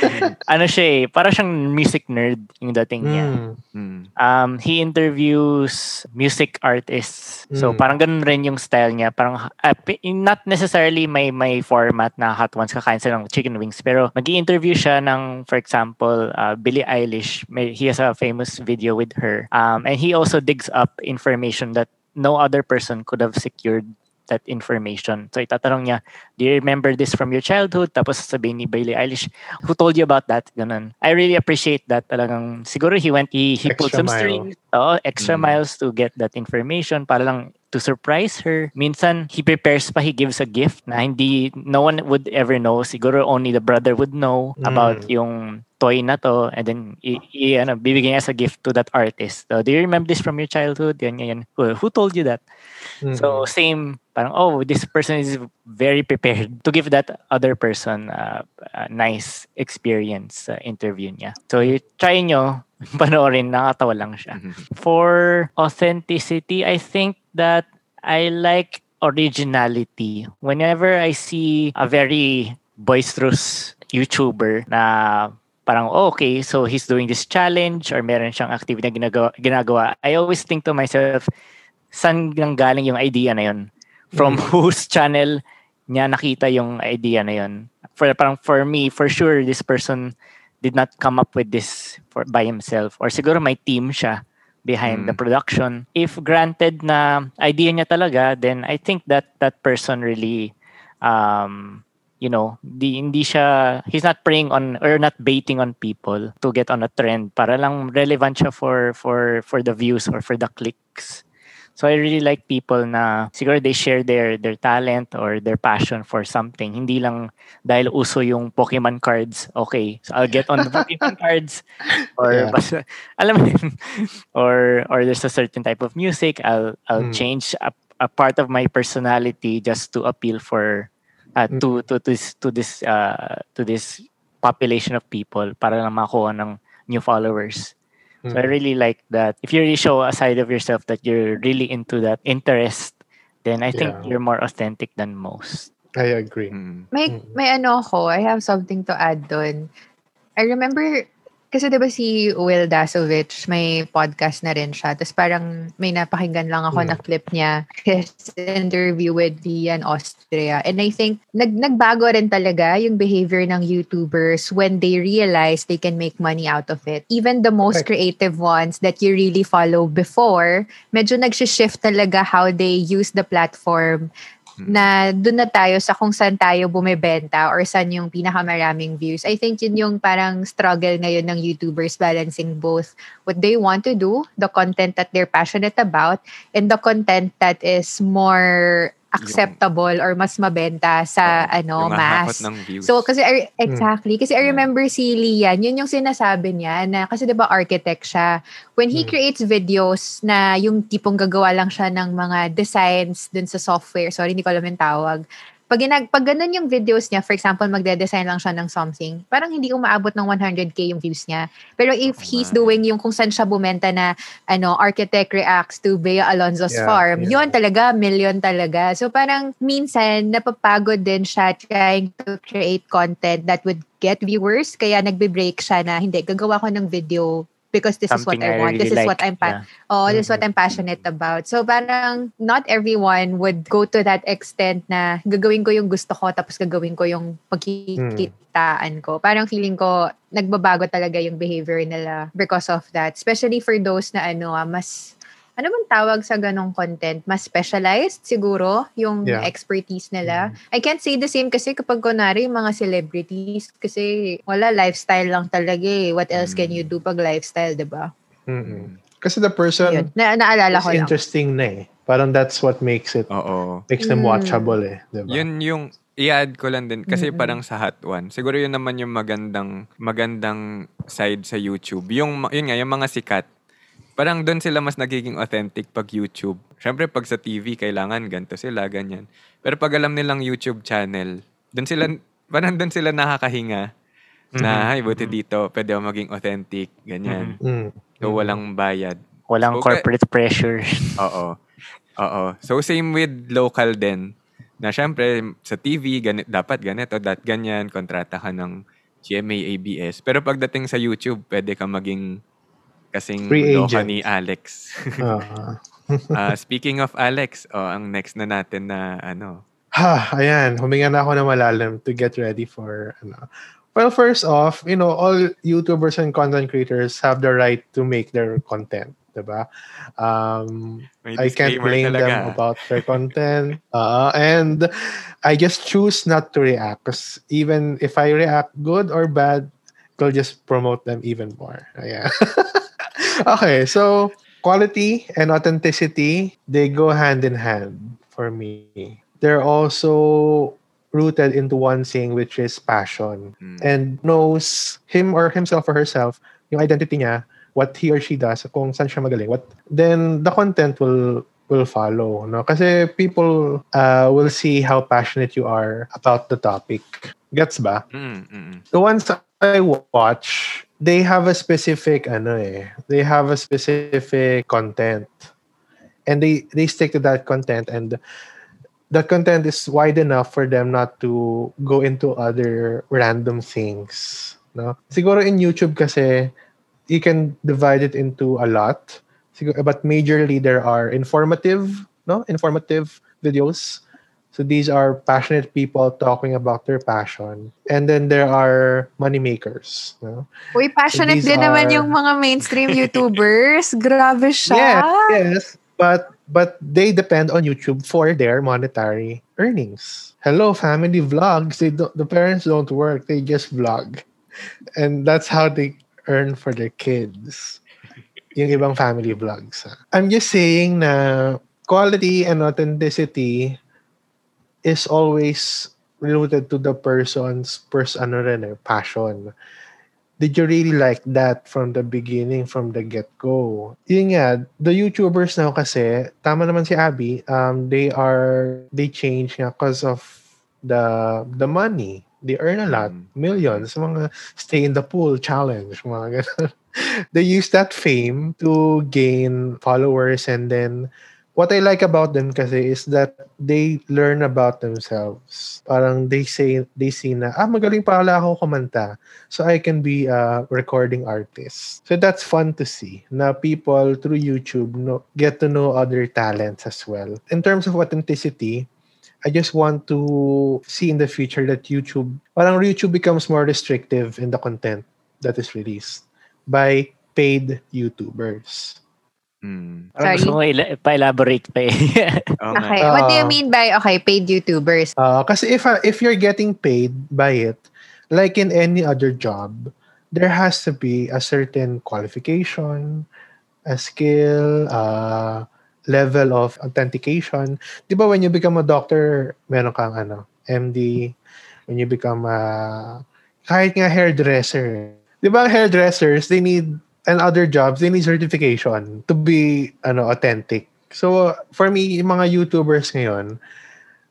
Speaker 5: ano siya eh, para siyang music nerd yung dating niya.
Speaker 3: Mm.
Speaker 2: Mm.
Speaker 5: Um, he interviews music artists. So
Speaker 3: Mm.
Speaker 5: parang ganun rin yung style niya. Parang uh, not necessarily may may format na hot ones kakain sila ng chicken wings, pero magi-interview siya ng for example, uh, Billie Eilish. May, he has a famous video with her. Um, and he also digs up information that no other person could have secured that information. So itatanong niya, do you remember this from your childhood? Tapos sasabihin ni Billie Eilish, who told you about that? Ganun. I really appreciate that. Talagang, siguro he went, he, he pulled some
Speaker 3: mile.
Speaker 5: strings, oo, extra
Speaker 2: Mm.
Speaker 5: miles to get that information para lang to surprise her. Minsan, he prepares pa, he gives a gift na hindi, no one would ever know. Siguro only the brother would know
Speaker 3: Mm.
Speaker 5: about yung toy na to and then i, i ano, bibigyan as a gift to that artist. So, do you remember this from your childhood? Yan, yan. Who, who told you that?
Speaker 3: Mm.
Speaker 5: So same, parang oh, this person is very prepared to give that other person uh, a nice experience sa interview niya. So you try nyo, panoorin, nakatawa lang siya.
Speaker 2: Mhm.
Speaker 5: For authenticity, I think that I like originality. Whenever I see a very boisterous YouTuber na parang oh, okay, so he's doing this challenge or meron siyang activity na ginagawa, ginagawa. I always think to myself, saan nang galing yung idea na yun? From whose channel niya nakita yung idea na yun? For parang for me, for sure this person did not come up with this for by himself or siguro may team siya behind the
Speaker 2: Mm.
Speaker 5: production. If granted na idea niya talaga, then I think that that person really um you know, di, hindi siya, he's not preying on, or not baiting on people to get on a trend para lang relevant siya for, for, for the views or for the clicks. So I really like people na siguro they share their their talent or their passion for something. Hindi lang dahil uso yung Pokemon cards. Okay, so I'll get on the Pokemon cards or
Speaker 3: Yeah.
Speaker 5: basta, alam mo yun. or or there's a certain type of music. I'll I'll
Speaker 3: Mm.
Speaker 5: change a, a part of my personality just to appeal for uh, to to this to this uh, to this population of people para lang makuha ng new followers. So I
Speaker 3: Mm.
Speaker 5: really like that. If you really show a side of yourself that you're really into that interest, then I think
Speaker 3: Yeah.
Speaker 5: you're more authentic than most.
Speaker 3: I agree.
Speaker 2: Mm.
Speaker 4: May, may ano ako, I have something to add dun. I remember, kasi diba si Will Dasovich, may podcast na rin siya. Tapos parang may napakinggan lang ako
Speaker 3: Mm.
Speaker 4: na clip niya. His interview with Vian Austria. And I think, nag, nagbago rin talaga yung behavior ng YouTubers when they realize they can make money out of it. Even the most creative ones that you really follow before, medyo nag-shift talaga how they use the platform na doon na tayo sa kung saan tayo bumebenta or saan yung pinakamaraming views. I think yun yung parang struggle ngayon ng YouTubers balancing both what they want to do, the content that they're passionate about, and the content that is more acceptable or mas mabenta sa ano
Speaker 2: yung
Speaker 4: mass.
Speaker 2: ng views.
Speaker 4: So, kasi, I- exactly. Kasi I remember si Lian, yun yung sinasabi niya na, kasi 'di ba architect siya. When he
Speaker 3: Mm.
Speaker 4: creates videos na yung tipong gagawa lang siya ng mga designs dun sa software, sorry, hindi ko alam yung tawag. Pag, ginag, pag ganun yung videos niya, for example, magde-design lang siya ng something, parang hindi umaabot ng 100k yung views niya. Pero if he's
Speaker 2: Tama.
Speaker 4: doing yung kung saan siya bumenta na ano, architect reacts to Bea Alonzo's
Speaker 3: Yeah,
Speaker 4: farm,
Speaker 3: yeah.
Speaker 4: yun talaga, million talaga. So parang minsan, napapagod din siya trying to create content that would get viewers. Kaya nagbe-break siya na, hindi, gagawa ko ng video because this
Speaker 5: Something
Speaker 4: is what I, want.
Speaker 5: really
Speaker 4: This is
Speaker 5: like.
Speaker 4: what I'm pa-
Speaker 5: yeah.
Speaker 4: Oh, this is what
Speaker 3: Mhm.
Speaker 4: I'm passionate about. So parang not everyone would go to that extent na gagawin ko yung gusto ko tapos gagawin ko yung pagkikitaan ko. Parang feeling ko nagbabago talaga yung behavior nila because of that. Especially for those na ano, ah, mas ano bang tawag sa ganong content? Mas specialized siguro yung
Speaker 3: Yeah.
Speaker 4: expertise nila. I can't say the same kasi kapag kunwari yung mga celebrities kasi wala lifestyle lang talaga eh. What else can you do pag lifestyle, 'di ba?
Speaker 3: Mm-mm. Kasi the person
Speaker 4: Yun. Na, naalala
Speaker 3: is
Speaker 4: ko lang.
Speaker 3: interesting na eh. Parang that's what makes it,
Speaker 2: Oo.
Speaker 3: makes them
Speaker 4: Mm.
Speaker 3: watchable eh. Diba?
Speaker 2: Yun yung i-add ko lang din kasi
Speaker 4: Mm-mm.
Speaker 2: parang sa Hot One. Siguro yun naman yung magandang magandang side sa YouTube. Yung yun nga yung mga sikat. Parang doon sila mas nagiging authentic pag YouTube. Syempre pag sa TV kailangan ganto sila ganyan. Pero pag alam nilang YouTube channel, doon sila parang doon sila nakakahinga na
Speaker 5: Mhm.
Speaker 2: ay buti dito pwede ako maging authentic ganyan.
Speaker 3: Mm.
Speaker 2: So walang bayad.
Speaker 5: Walang
Speaker 2: So,
Speaker 5: corporate pressure.
Speaker 2: Oo. Oo. So same with local din. Na syempre sa TV ganit dapat ganito, dat ganyan, kontrata ka ng GMA ABS. Pero pagdating sa YouTube, pwede ka maging kasing
Speaker 3: Free
Speaker 2: loka ni Alex.
Speaker 3: Ah,
Speaker 2: speaking of Alex, oh, ang next na natin na ano.
Speaker 3: Ha, ayan. Huminga na ako ng malalim to get ready for, ano. Well, first off, you know, all YouTubers and content creators have the right to make their content, diba? Um, I can't blame
Speaker 2: talaga.
Speaker 3: them about their content. Uh, and I just choose not to react because even if I react good or bad, it'll just promote them even more. Yeah. okay, so quality and authenticity, they go hand in hand for me. They're also rooted into one thing, which is passion.
Speaker 2: Mm.
Speaker 3: And knows him or himself or herself, yung identity niya, what he or she does, kung saan siya magaling, what, then the content will will follow. No? Kasi people uh, will see how passionate you are about the topic. Gets ba?
Speaker 2: Mm, mm,
Speaker 3: the ones I watch, they have a specific ano eh, they have a specific content. And they they stick to that content and that content is wide enough for them not to go into other random things. no? Siguro in YouTube kasi you can divide it into a lot. But majorly there are informative, no? Informative videos. So these are passionate people talking about their passion. And then there are money makers, no?
Speaker 4: Uy, passionate
Speaker 3: these
Speaker 4: din naman
Speaker 3: are-
Speaker 4: yung mga mainstream YouTubers. Grabe siya.
Speaker 3: Yes, yes. But but they depend on YouTube for their monetary earnings. Hello, family vlogs. They don't, the parents don't work; they just vlog, and that's how they earn for their kids. Yung ibang family vlogs. I'm just saying na quality and authenticity is always related to the person's pers ano rin eh, passion did you really like that from the beginning, from the get-go? Yun nga, the YouTubers now kasi, tama naman si Abby, um, they are, they change nga because of the the money. They earn a lot,
Speaker 2: Mm.
Speaker 3: millions, mga stay in the pool challenge, mga ganun. they use that fame to gain followers and then what I like about them kasi is that they learn about themselves. Parang they say, they see na, ah, magaling pala ako kumanta so I can be a recording artist. So that's fun to see na people through YouTube know, get to know other talents as well. In terms of authenticity, I just want to see in the future that YouTube, parang YouTube becomes more restrictive in the content that is released by paid YouTubers.
Speaker 2: Mm.
Speaker 4: Sorry.
Speaker 5: gusto mo ila- pa-elaborate pa eh.
Speaker 2: Nga.
Speaker 4: Okay. What do you
Speaker 3: Ah.
Speaker 4: mean by, okay, paid YouTubers?
Speaker 3: Uh, kasi if uh, if you're getting paid by it, like in any other job, there has to be a certain qualification, a skill, uh, level of authentication. Di ba when you become a doctor, meron kang ano, MD, when you become a, kahit nga hairdresser. Di ba hairdressers, they need, and other jobs, they need certification to be ano authentic. So, for me, yung mga YouTubers ngayon,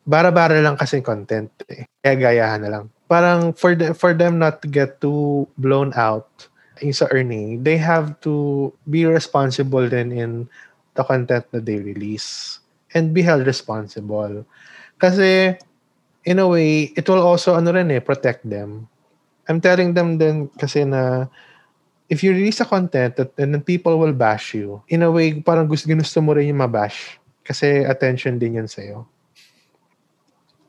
Speaker 3: bara-bara lang kasi content eh. Kaya gayahan na lang. Parang for the, for them not to get too blown out yung sa earning, they have to be responsible then in the content that they release and be held responsible. Kasi in a way, it will also ano rin eh, protect them. I'm telling them then kasi na if you release a content that and then people will bash you, in a way, parang gusto, ginusto mo rin yung mabash. Kasi attention din yun sa'yo.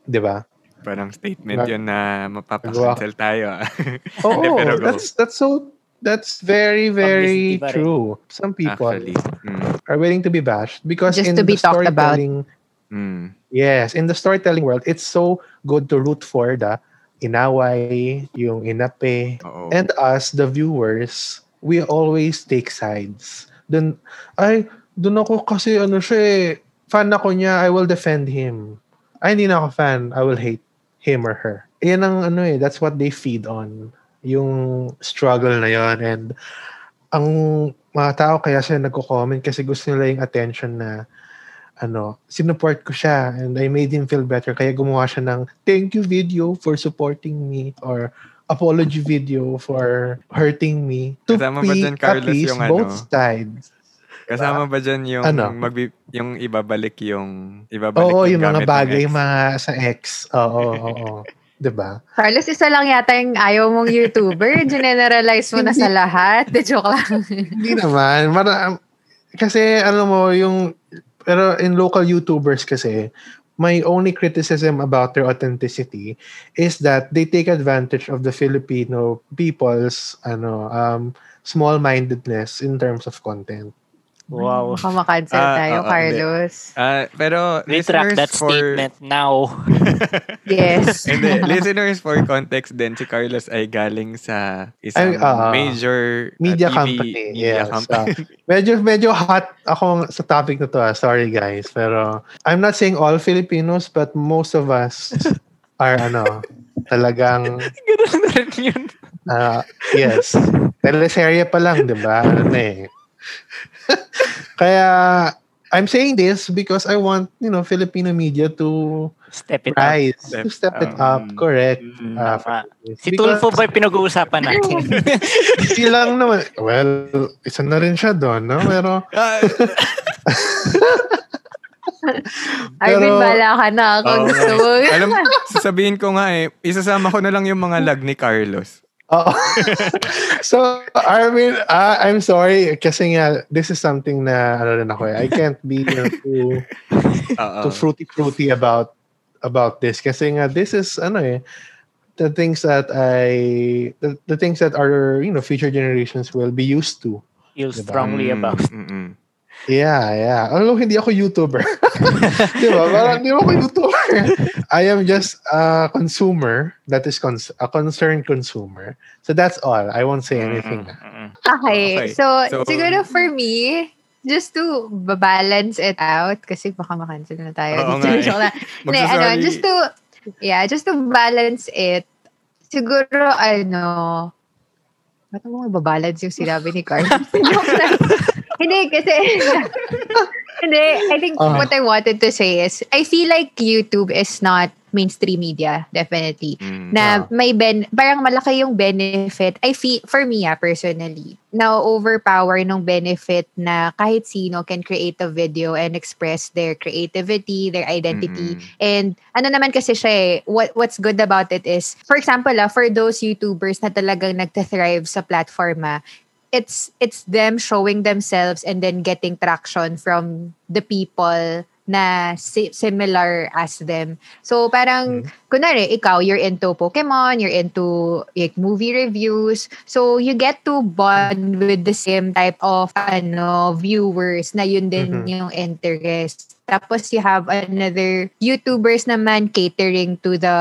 Speaker 3: Di ba?
Speaker 2: Parang statement
Speaker 3: Nag-
Speaker 2: yun na mapapakancel tayo. ah.
Speaker 3: Oo,
Speaker 2: go.
Speaker 3: that's, that's so, that's very, very true. Some people
Speaker 2: Actually. Mm.
Speaker 3: are willing to be bashed because
Speaker 4: Just
Speaker 3: in
Speaker 4: to be
Speaker 3: the
Speaker 4: talked about.
Speaker 3: storytelling,
Speaker 2: Mm.
Speaker 3: yes, in the storytelling world, it's so good to root for the inaway, yung inape,
Speaker 2: Oo.
Speaker 3: And us, the viewers, we always take sides. Then, ay, dun ako kasi ano siya eh, fan ako niya, I will defend him. Ay, hindi na ako fan, I will hate him or her. Yan ang ano eh, that's what they feed on. Yung struggle na yon And ang mga tao kaya sila nagko-comment kasi gusto nila yung attention na ano, sinuport ko siya and I made him feel better. Kaya gumawa siya ng thank you video for supporting me or apology video for hurting me. To
Speaker 2: Kasama ba
Speaker 3: be
Speaker 2: dyan, Carlos,
Speaker 3: appease
Speaker 2: yung
Speaker 3: both
Speaker 2: ano?
Speaker 3: sides.
Speaker 2: Kasama ba dyan yung,
Speaker 3: Ano?
Speaker 2: magbi- yung ibabalik yung ibabalik
Speaker 3: Oo, yung mga
Speaker 2: gamit ng
Speaker 3: bagay, mga sa ex. Oo, oo, oo. 'Di ba?
Speaker 4: Carlos, isa lang yata yung ayaw mong YouTuber. Generalize mo na sa lahat. De joke lang.
Speaker 3: Hindi naman. Mara, kasi ano mo, yung, pero in local YouTubers kasi, my only criticism about their authenticity is that they take advantage of the Filipino people's ano um small-mindedness in terms of content.
Speaker 5: Wow.
Speaker 4: Baka makancel
Speaker 2: Ah,
Speaker 4: tayo,
Speaker 2: oo, hindi.
Speaker 4: Carlos.
Speaker 2: Ah, pero
Speaker 5: Retract
Speaker 2: listeners
Speaker 5: that
Speaker 2: for
Speaker 5: statement now.
Speaker 4: Yes.
Speaker 2: Hindi, listeners for context din si Carlos ay galing sa isang
Speaker 3: Ay, ah,
Speaker 2: major
Speaker 3: Media
Speaker 2: TV
Speaker 3: company.
Speaker 2: media
Speaker 3: yes.
Speaker 2: company.
Speaker 3: Ah, medyo medyo hot ako sa topic na to. ah. Sorry guys, pero I'm not saying all Filipinos but most of us are ano, talagang
Speaker 5: Ganun na rin yun.
Speaker 3: Ah, yes. Teleserye pa lang, 'di ba? Ano eh. Kaya I'm saying this because I want, you know, Filipino media to
Speaker 5: Step it up.
Speaker 3: rise,
Speaker 2: Step
Speaker 3: to step it
Speaker 2: up.
Speaker 3: up, correct.
Speaker 2: Mm.
Speaker 3: Ah, for-
Speaker 5: Si
Speaker 3: because
Speaker 5: Tulfo ba yung pinag-uusapan natin?
Speaker 3: Silang naman. Well, isa na rin siya doon, no? Pero,
Speaker 2: Ah,
Speaker 4: Arvin,
Speaker 3: Pero-
Speaker 4: bala ka na kung
Speaker 2: Oo
Speaker 4: gusto mo.
Speaker 2: Alam, sasabihin ko nga eh, isasama ko na lang yung mga lag ni Carlos.
Speaker 3: Oo. so, Arvin, uh, I'm sorry kasi nga, this is something na, ano rin ako eh. I can't be you know, too,
Speaker 2: Oo.
Speaker 3: too fruity-fruity about about this kasi nga, this is, ano eh, the things that I, the, the things that our, you know, future generations will be used to.
Speaker 5: Feel
Speaker 3: Diba?
Speaker 5: strongly
Speaker 2: Mm,
Speaker 5: about.
Speaker 2: mm-mm.
Speaker 3: Yeah, yeah. Although hindi ako YouTuber. Di ba? Parang hindi ako YouTuber. I am just a consumer that is cons- a concerned consumer. So that's all. I won't say anything na.
Speaker 5: Mm-mm.
Speaker 4: Okay.
Speaker 2: Okay.
Speaker 4: So,
Speaker 2: So-
Speaker 4: siguro for me, just to balance it out, kasi baka makancel na tayo.
Speaker 2: Oo
Speaker 4: dito.
Speaker 2: nga eh.
Speaker 4: Hindi, ano, just to, yeah, just to balance it, siguro, ano, ba't mo mababalance yung sinabi ni Carl? Hindi, kasi, hindi, I think
Speaker 3: Ah.
Speaker 4: what I wanted to say is, I feel like YouTube is not mainstream media, definitely
Speaker 2: Mm.
Speaker 4: na
Speaker 3: Ah.
Speaker 4: may ben parang malaki yung benefit I feel for me ah personally na overpower ng benefit na kahit sino can create a video and express their creativity their identity
Speaker 2: Mm-mm.
Speaker 4: and ano naman kasi siya eh what what's good about it is for example ah for those YouTubers na talagang nagte-thrive sa platform ah it's it's them showing themselves and then getting traction from the people na si- similar as them. So parang kunwari ikaw you're into Pokemon, you're into like movie reviews. So you get to bond with the same type of ano viewers na yun din
Speaker 3: Mhm.
Speaker 4: yung interest. Tapos you have another YouTubers naman catering to the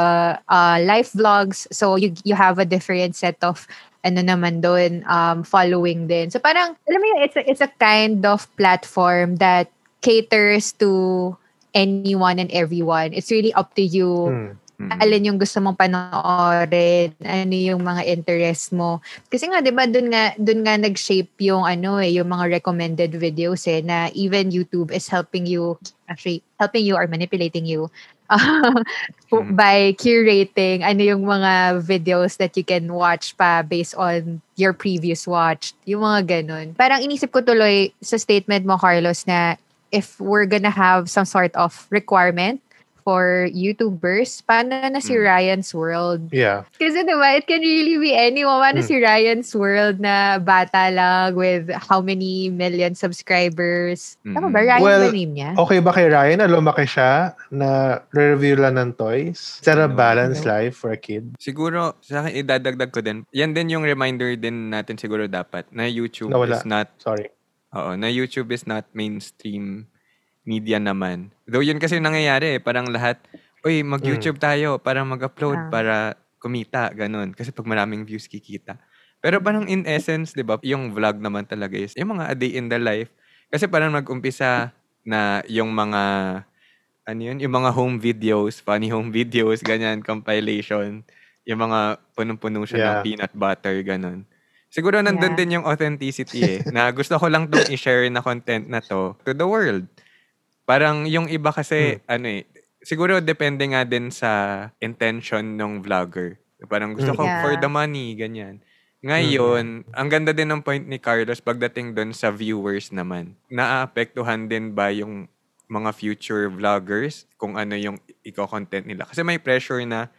Speaker 4: uh, life vlogs. So you you have a different set of ano naman doon um following din. So parang alam mo yun, it's a, it's a kind of platform that caters to anyone and everyone. It's really up to you
Speaker 3: Hmm.
Speaker 2: Mm-mm.
Speaker 4: alin yung gusto mong panoorin, ano yung mga interest mo. Kasi nga 'di ba doon nga doon nga nag-shape yung ano eh, yung mga recommended videos eh na even YouTube is helping you actually helping you or manipulating you uh,
Speaker 2: Hmm.
Speaker 4: by curating ano yung mga videos that you can watch pa based on your previous watch. Yung mga ganun. Parang inisip ko tuloy sa statement mo Carlos na if we're gonna have some sort of requirement for YouTubers, paano na si
Speaker 2: Mm.
Speaker 4: Ryan's World?
Speaker 3: Yeah.
Speaker 4: Kasi diba, it can really be anyone. Paano
Speaker 3: Mm.
Speaker 4: si Ryan's World na bata lang with how many million subscribers? Tama ba?
Speaker 2: Mm.
Speaker 4: Ryan
Speaker 3: Well,
Speaker 4: ba name niya?
Speaker 3: Okay ba kay Ryan na lumaki siya na review lang ng toys? Is that a
Speaker 2: Ano?
Speaker 3: balanced
Speaker 4: Ano?
Speaker 3: life for a kid?
Speaker 2: Siguro, sa akin, idadagdag ko din. Yan din yung reminder din natin siguro dapat na YouTube
Speaker 3: Nawala.
Speaker 2: is not,
Speaker 3: Sorry.
Speaker 2: oo, na YouTube is not mainstream media naman. Though yun kasi nangyayari eh, parang lahat, uy, mag-YouTube tayo para mag-upload,
Speaker 4: Ah.
Speaker 2: para kumita, ganun. Kasi pag maraming views, kikita. Pero parang in essence, di ba, yung vlog naman talaga is, yung mga a day in the life. Kasi parang mag-umpisa na yung mga, ano yun, yung mga home videos, funny home videos, ganyan, compilation. Yung mga punong-puno siya ng
Speaker 3: Yeah.
Speaker 2: peanut butter, ganun. Siguro nandun
Speaker 4: Yeah.
Speaker 2: din yung authenticity eh, na gusto ko lang tong i-share na content na to to the world. Parang yung iba kasi, ano eh, siguro depende nga din sa intention ng vlogger. Parang gusto ko
Speaker 4: Yeah.
Speaker 2: for the money, ganyan. Ngayon, ang ganda din ng point ni Carlos pagdating doon sa viewers naman. Naaapektuhan din ba yung mga future vloggers kung ano yung iko-content nila? Kasi may pressure na,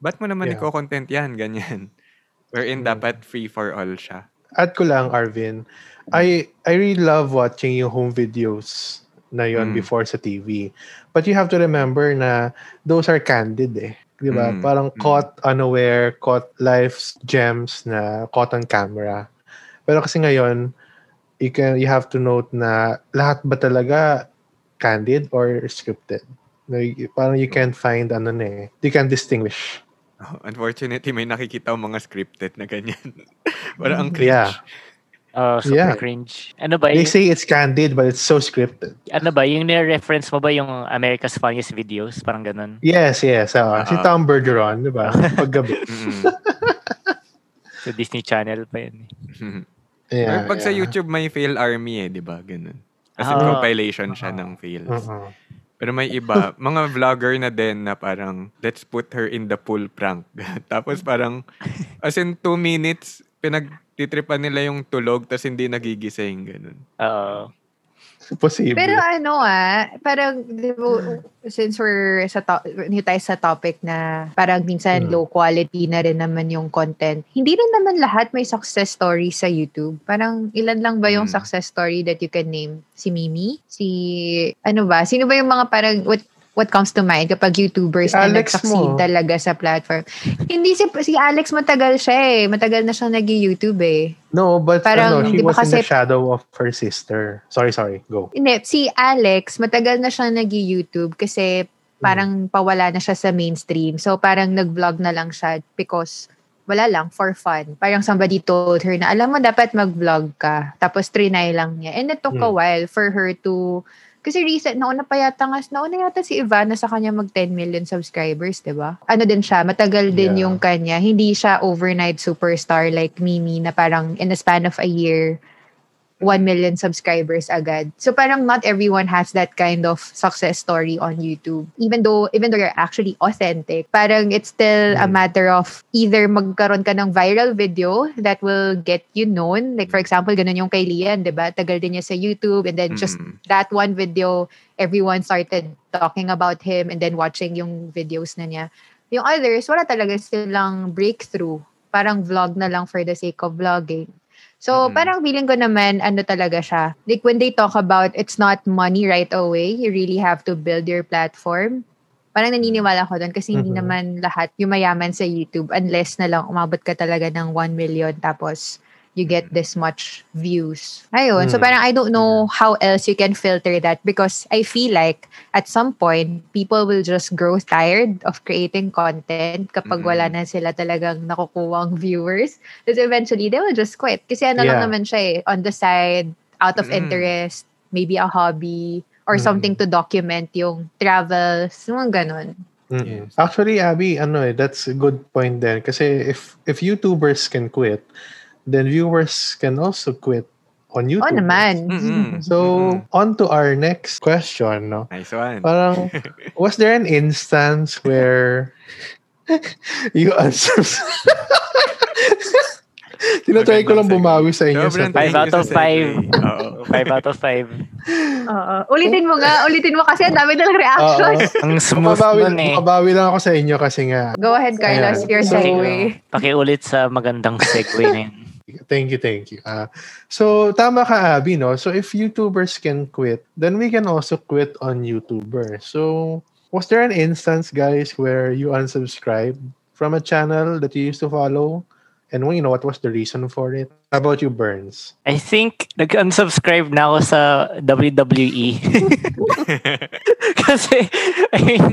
Speaker 2: ba't mo naman
Speaker 3: Yeah.
Speaker 2: iko-content yan? Ganyan. Wherein
Speaker 3: Mm.
Speaker 2: dapat free for all siya.
Speaker 3: Add ko lang, Arvin. I I really love watching yung home videos na yon
Speaker 2: Mm.
Speaker 3: before sa TV. But you have to remember na those are candid eh. Di ba?
Speaker 2: Mm,
Speaker 3: Parang
Speaker 2: mm.
Speaker 3: caught unaware, caught life's gems na caught on camera. Pero kasi ngayon, you can you have to note na lahat ba talaga candid or scripted? No, parang you can't find ano na eh. You can distinguish.
Speaker 2: Oh, unfortunately, may nakikita mga scripted na ganyan. Parang ang cringe.
Speaker 3: Yeah.
Speaker 5: Oh, super
Speaker 3: Yeah.
Speaker 5: cringe. Ano ba
Speaker 3: They
Speaker 5: yung,
Speaker 3: say it's candid but it's so scripted.
Speaker 5: ano ba, yung nire-reference mo ba yung America's Funniest Videos? Parang ganun.
Speaker 3: Yes, yes. oo. si
Speaker 2: Ah.
Speaker 3: Tom Bergeron, di ba? Paggabi.
Speaker 5: Sa Disney Channel pa yun. eh.
Speaker 3: Yeah,
Speaker 2: Or pag sa
Speaker 3: yeah.
Speaker 2: YouTube, may fail army eh, di ba? Ganun. Kasi
Speaker 5: Ah.
Speaker 2: compilation siya ng fails.
Speaker 3: Oo.
Speaker 2: Pero may iba, mga vlogger na din na parang, let's put her in the pool prank. Tapos parang, as in two minutes, pinagtitripan nila yung tulog tapos hindi nagigising. Ganun.
Speaker 5: Oo.
Speaker 3: Posible.
Speaker 4: Pero ano ah, parang, di ba, since we're sa, to- hindi tayo sa topic na parang minsan
Speaker 3: Mm.
Speaker 4: low quality na rin naman yung content, hindi rin naman lahat may success story sa YouTube. Parang ilan lang ba yung
Speaker 2: Mm.
Speaker 4: success story that you can name? Si Mimi? Si, ano ba? Sino ba yung mga parang, what, what comes to mind kapag YouTubers
Speaker 3: Si
Speaker 4: na
Speaker 3: Alex
Speaker 4: nag-succeed
Speaker 3: mo.
Speaker 4: talaga sa platform? Hindi si, si Alex matagal siya eh. Matagal na siya nag-YouTube eh.
Speaker 3: no, but
Speaker 4: Parang,
Speaker 3: ano, she was in the
Speaker 4: kasi-
Speaker 3: shadow of her sister. Sorry, sorry. Go.
Speaker 4: Hindi, si Alex, matagal na siya nag-YouTube kasi parang pawala na siya sa mainstream. So parang nag-vlog na lang siya because wala lang, for fun. Parang somebody told her na, alam mo, dapat mag-vlog ka. Tapos trinay lang niya. And it took a
Speaker 3: Hmm.
Speaker 4: while for her to, kasi recent, nauna pa yata nga, nauna yata si Ivana sa kanya mag 10 million subscribers, di ba? Ano din siya, matagal din
Speaker 3: Yeah.
Speaker 4: yung kanya. Hindi siya overnight superstar like Mimi na parang in the span of a year, 1 million subscribers agad. So parang not everyone has that kind of success story on YouTube. Even though even though you're actually authentic, parang it's still a
Speaker 3: Mm.
Speaker 4: matter of either magkaroon ka ng viral video that will get you known. Like for example, ganun yung kay Lian, 'di ba? Tagal din niya sa YouTube and then just
Speaker 2: Mm.
Speaker 4: that one video everyone started talking about him and then watching yung videos na niya. Yung others, wala talaga silang breakthrough. Parang vlog na lang for the sake of vlogging. So,
Speaker 2: Mm.
Speaker 4: parang feeling ko naman, ano talaga siya. Like, when they talk about it's not money right away, you really have to build your platform. Parang naniniwala ko doon kasi hindi
Speaker 3: Mhm.
Speaker 4: naman lahat yumayaman sa YouTube unless na lang umabot ka talaga ng 1 million tapos you get this much views. Ayun. So,
Speaker 3: Mm.
Speaker 4: parang I don't know how else you can filter that because I feel like at some point, people will just grow tired of creating content kapag wala na sila talagang nakukuwang viewers. Because eventually, they will just quit. Kasi ano lang
Speaker 3: Yeah.
Speaker 4: naman siya eh, on the side, out of
Speaker 2: Mm.
Speaker 4: interest, maybe a hobby, or
Speaker 3: Mm.
Speaker 4: something to document yung travels, mga ganun.
Speaker 3: Mm-mm. Actually, Abby, ano eh, that's a good point then. Kasi if if YouTubers can quit, then viewers can also quit on YouTube.
Speaker 4: Oo naman.
Speaker 2: Mm-mm.
Speaker 3: So,
Speaker 2: Mm-mm.
Speaker 3: on to our next question, no?
Speaker 2: Nice one.
Speaker 3: Parang, was there an instance where you unsubscribe? Tinatry ko lang bumawi sa inyo.
Speaker 2: Sobrang
Speaker 3: sa
Speaker 5: Five
Speaker 2: thank
Speaker 5: out
Speaker 2: you
Speaker 5: of
Speaker 2: sa
Speaker 5: five.
Speaker 2: segue. Oo.
Speaker 5: Five out of five.
Speaker 4: Oo. Ulitin mo nga. Ulitin mo kasi ang dami ng reactions.
Speaker 5: Ang smooth
Speaker 3: Makabawi,
Speaker 5: nun eh.
Speaker 3: makabawi lang ako sa inyo kasi nga,
Speaker 4: Go ahead, Carlos.
Speaker 3: Ayan.
Speaker 4: Your
Speaker 3: So,
Speaker 4: segue.
Speaker 5: Pakiulit sa magandang segue na yun.
Speaker 3: Thank you, thank you. Ah, so, tama ka, Abby, no? So, if YouTubers can quit, then we can also quit on YouTuber. So, was there an instance, guys, where you unsubscribed from a channel that you used to follow? And you know, what was the reason for it? How about you, Burns?
Speaker 5: I think nag-unsubscribe na ako sa WWE. Kasi, I mean,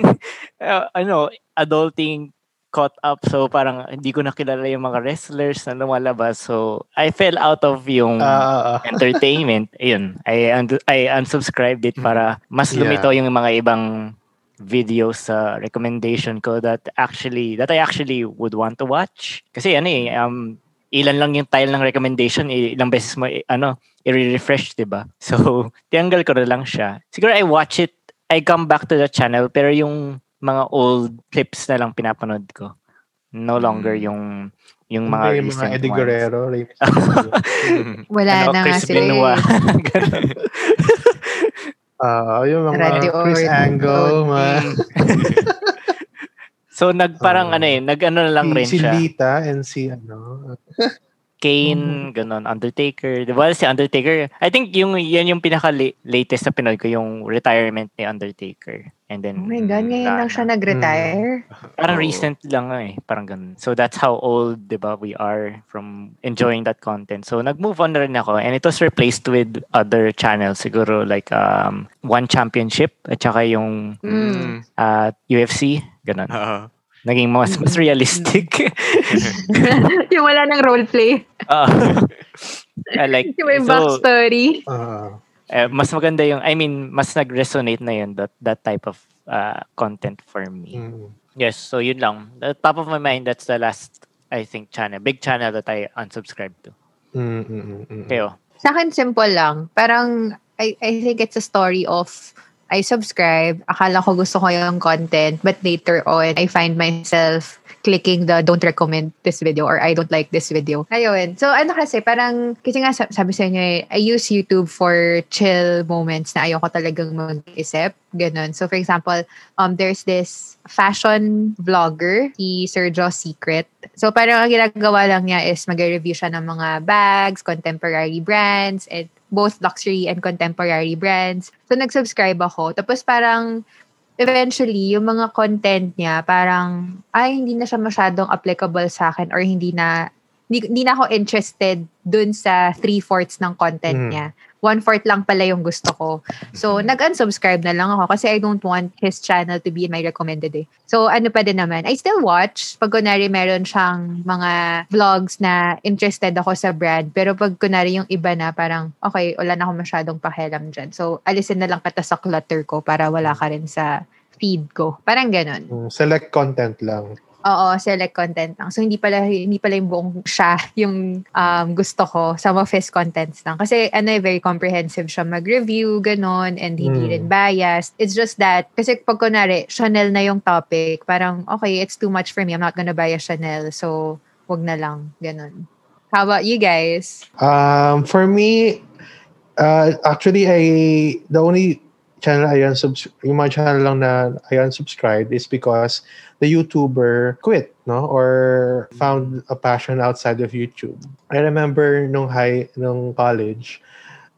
Speaker 5: uh, ano, adulting caught up. So, parang hindi ko nakilala yung mga wrestlers na lumalabas. So, I fell out of yung
Speaker 3: ah.
Speaker 5: entertainment. Ayun, I, un- I unsubscribed it para mas
Speaker 3: Yeah.
Speaker 5: lumitaw yung mga ibang videos sa recommendation ko that actually that I actually would want to watch. Kasi ano eh, um, ilan lang yung tile ng recommendation, ilang beses mo ano, i-refresh, 'di ba? So, tinanggal ko na lang siya. Siguro I watch it, I come back to the channel pero yung mga old clips na lang pinapanood ko. No longer
Speaker 2: Mm.
Speaker 5: yung yung mga
Speaker 3: Hindi, yung
Speaker 5: recent
Speaker 3: mga Eddie
Speaker 5: ones.
Speaker 3: Guerrero.
Speaker 4: Wala
Speaker 5: Ano,
Speaker 4: na nga
Speaker 5: Chris
Speaker 4: sila.
Speaker 5: Benoit.
Speaker 4: eh.
Speaker 3: Ah, yung mga
Speaker 4: Randy
Speaker 3: Chris
Speaker 4: Orton.
Speaker 3: Angle, mga
Speaker 5: so nagparang
Speaker 3: Ah.
Speaker 5: ano eh, nag-ano lang rin
Speaker 3: si, si
Speaker 5: siya.
Speaker 3: Lita and si ano.
Speaker 5: Kane, ganun, Undertaker. Di ba si Undertaker? I think yung yan yung pinaka latest na Pinoy ko, yung retirement ni Undertaker. And then,
Speaker 4: Oh my God, ngayon
Speaker 5: wala
Speaker 4: lang siya
Speaker 5: na.
Speaker 4: nag-retire.
Speaker 5: Parang
Speaker 2: Oo.
Speaker 5: recent lang eh. Parang ganun. So that's how old, di ba, we are from enjoying that content. So nag-move on na rin ako and it was replaced with other channels. Siguro like um, One Championship at saka yung
Speaker 2: Mm.
Speaker 5: uh, UFC. Ganun.
Speaker 2: Oo.
Speaker 5: Naging mas, mas realistic.
Speaker 4: yung wala ng roleplay.
Speaker 5: uh, I like,
Speaker 4: Yung may
Speaker 5: so,
Speaker 4: backstory.
Speaker 3: Ah,
Speaker 5: eh, mas maganda yung, I mean, mas nag-resonate na yun, that, that type of uh, content for me.
Speaker 3: mm.
Speaker 5: Yes, so yun lang. The top of my mind, that's the last, I think, channel. Big channel that I unsubscribed to.
Speaker 3: Mm, mm, mm, mm.
Speaker 5: Kayo?
Speaker 4: Sa akin, simple lang. Parang, I, I think it's a story of I subscribe. Akala ko gusto ko yung content. But later on, I find myself clicking the don't recommend this video or I don't like this video. Ayun. So, ano kasi, parang, kasi nga sab- sabi sa inyo eh, I use YouTube for chill moments na ayoko talagang mag-isip. Ganon. So, for example, um, there's this fashion vlogger, si Sergio Secret. So, parang ang ginagawa lang niya is mag-review siya ng mga bags, contemporary brands, and both luxury and contemporary brands. So, nag-subscribe ako. Tapos parang, eventually, yung mga content niya, parang, ay, hindi na siya masyadong applicable sa akin or hindi na, hindi, hindi na ako interested dun sa three-fourths ng content
Speaker 3: Mm.
Speaker 4: niya. One-fourth lang pala yung gusto ko. So, nag-unsubscribe na lang ako kasi I don't want his channel to be in my recommended eh. So, ano pa din naman, I still watch. Pag kunwari meron siyang mga vlogs na interested ako sa brand, pero pag kunwari yung iba na parang, okay, wala na ako masyadong pakialam dyan. So, alisin na lang kita sa clutter ko para wala ka rin sa feed ko. Parang ganon.
Speaker 3: Mm, Select content lang.
Speaker 4: Oo, select content lang. So, hindi pala, hindi pala yung buong siya yung um, gusto ko. Some of his contents lang. Kasi, ano, eh, very comprehensive siya mag-review, ganon, and hindi
Speaker 3: Mm.
Speaker 4: rin biased. It's just that, kasi pag kunwari, Chanel na yung topic, parang, okay, it's too much for me. I'm not gonna buy a Chanel. So, wag na lang. Ganon. How about you guys?
Speaker 3: Um, for me, uh, actually, I the only channel I unsubs yung mga channel lang na I unsubscribed is because the YouTuber quit, no? Or found a passion outside of YouTube. I remember nung high, nung college,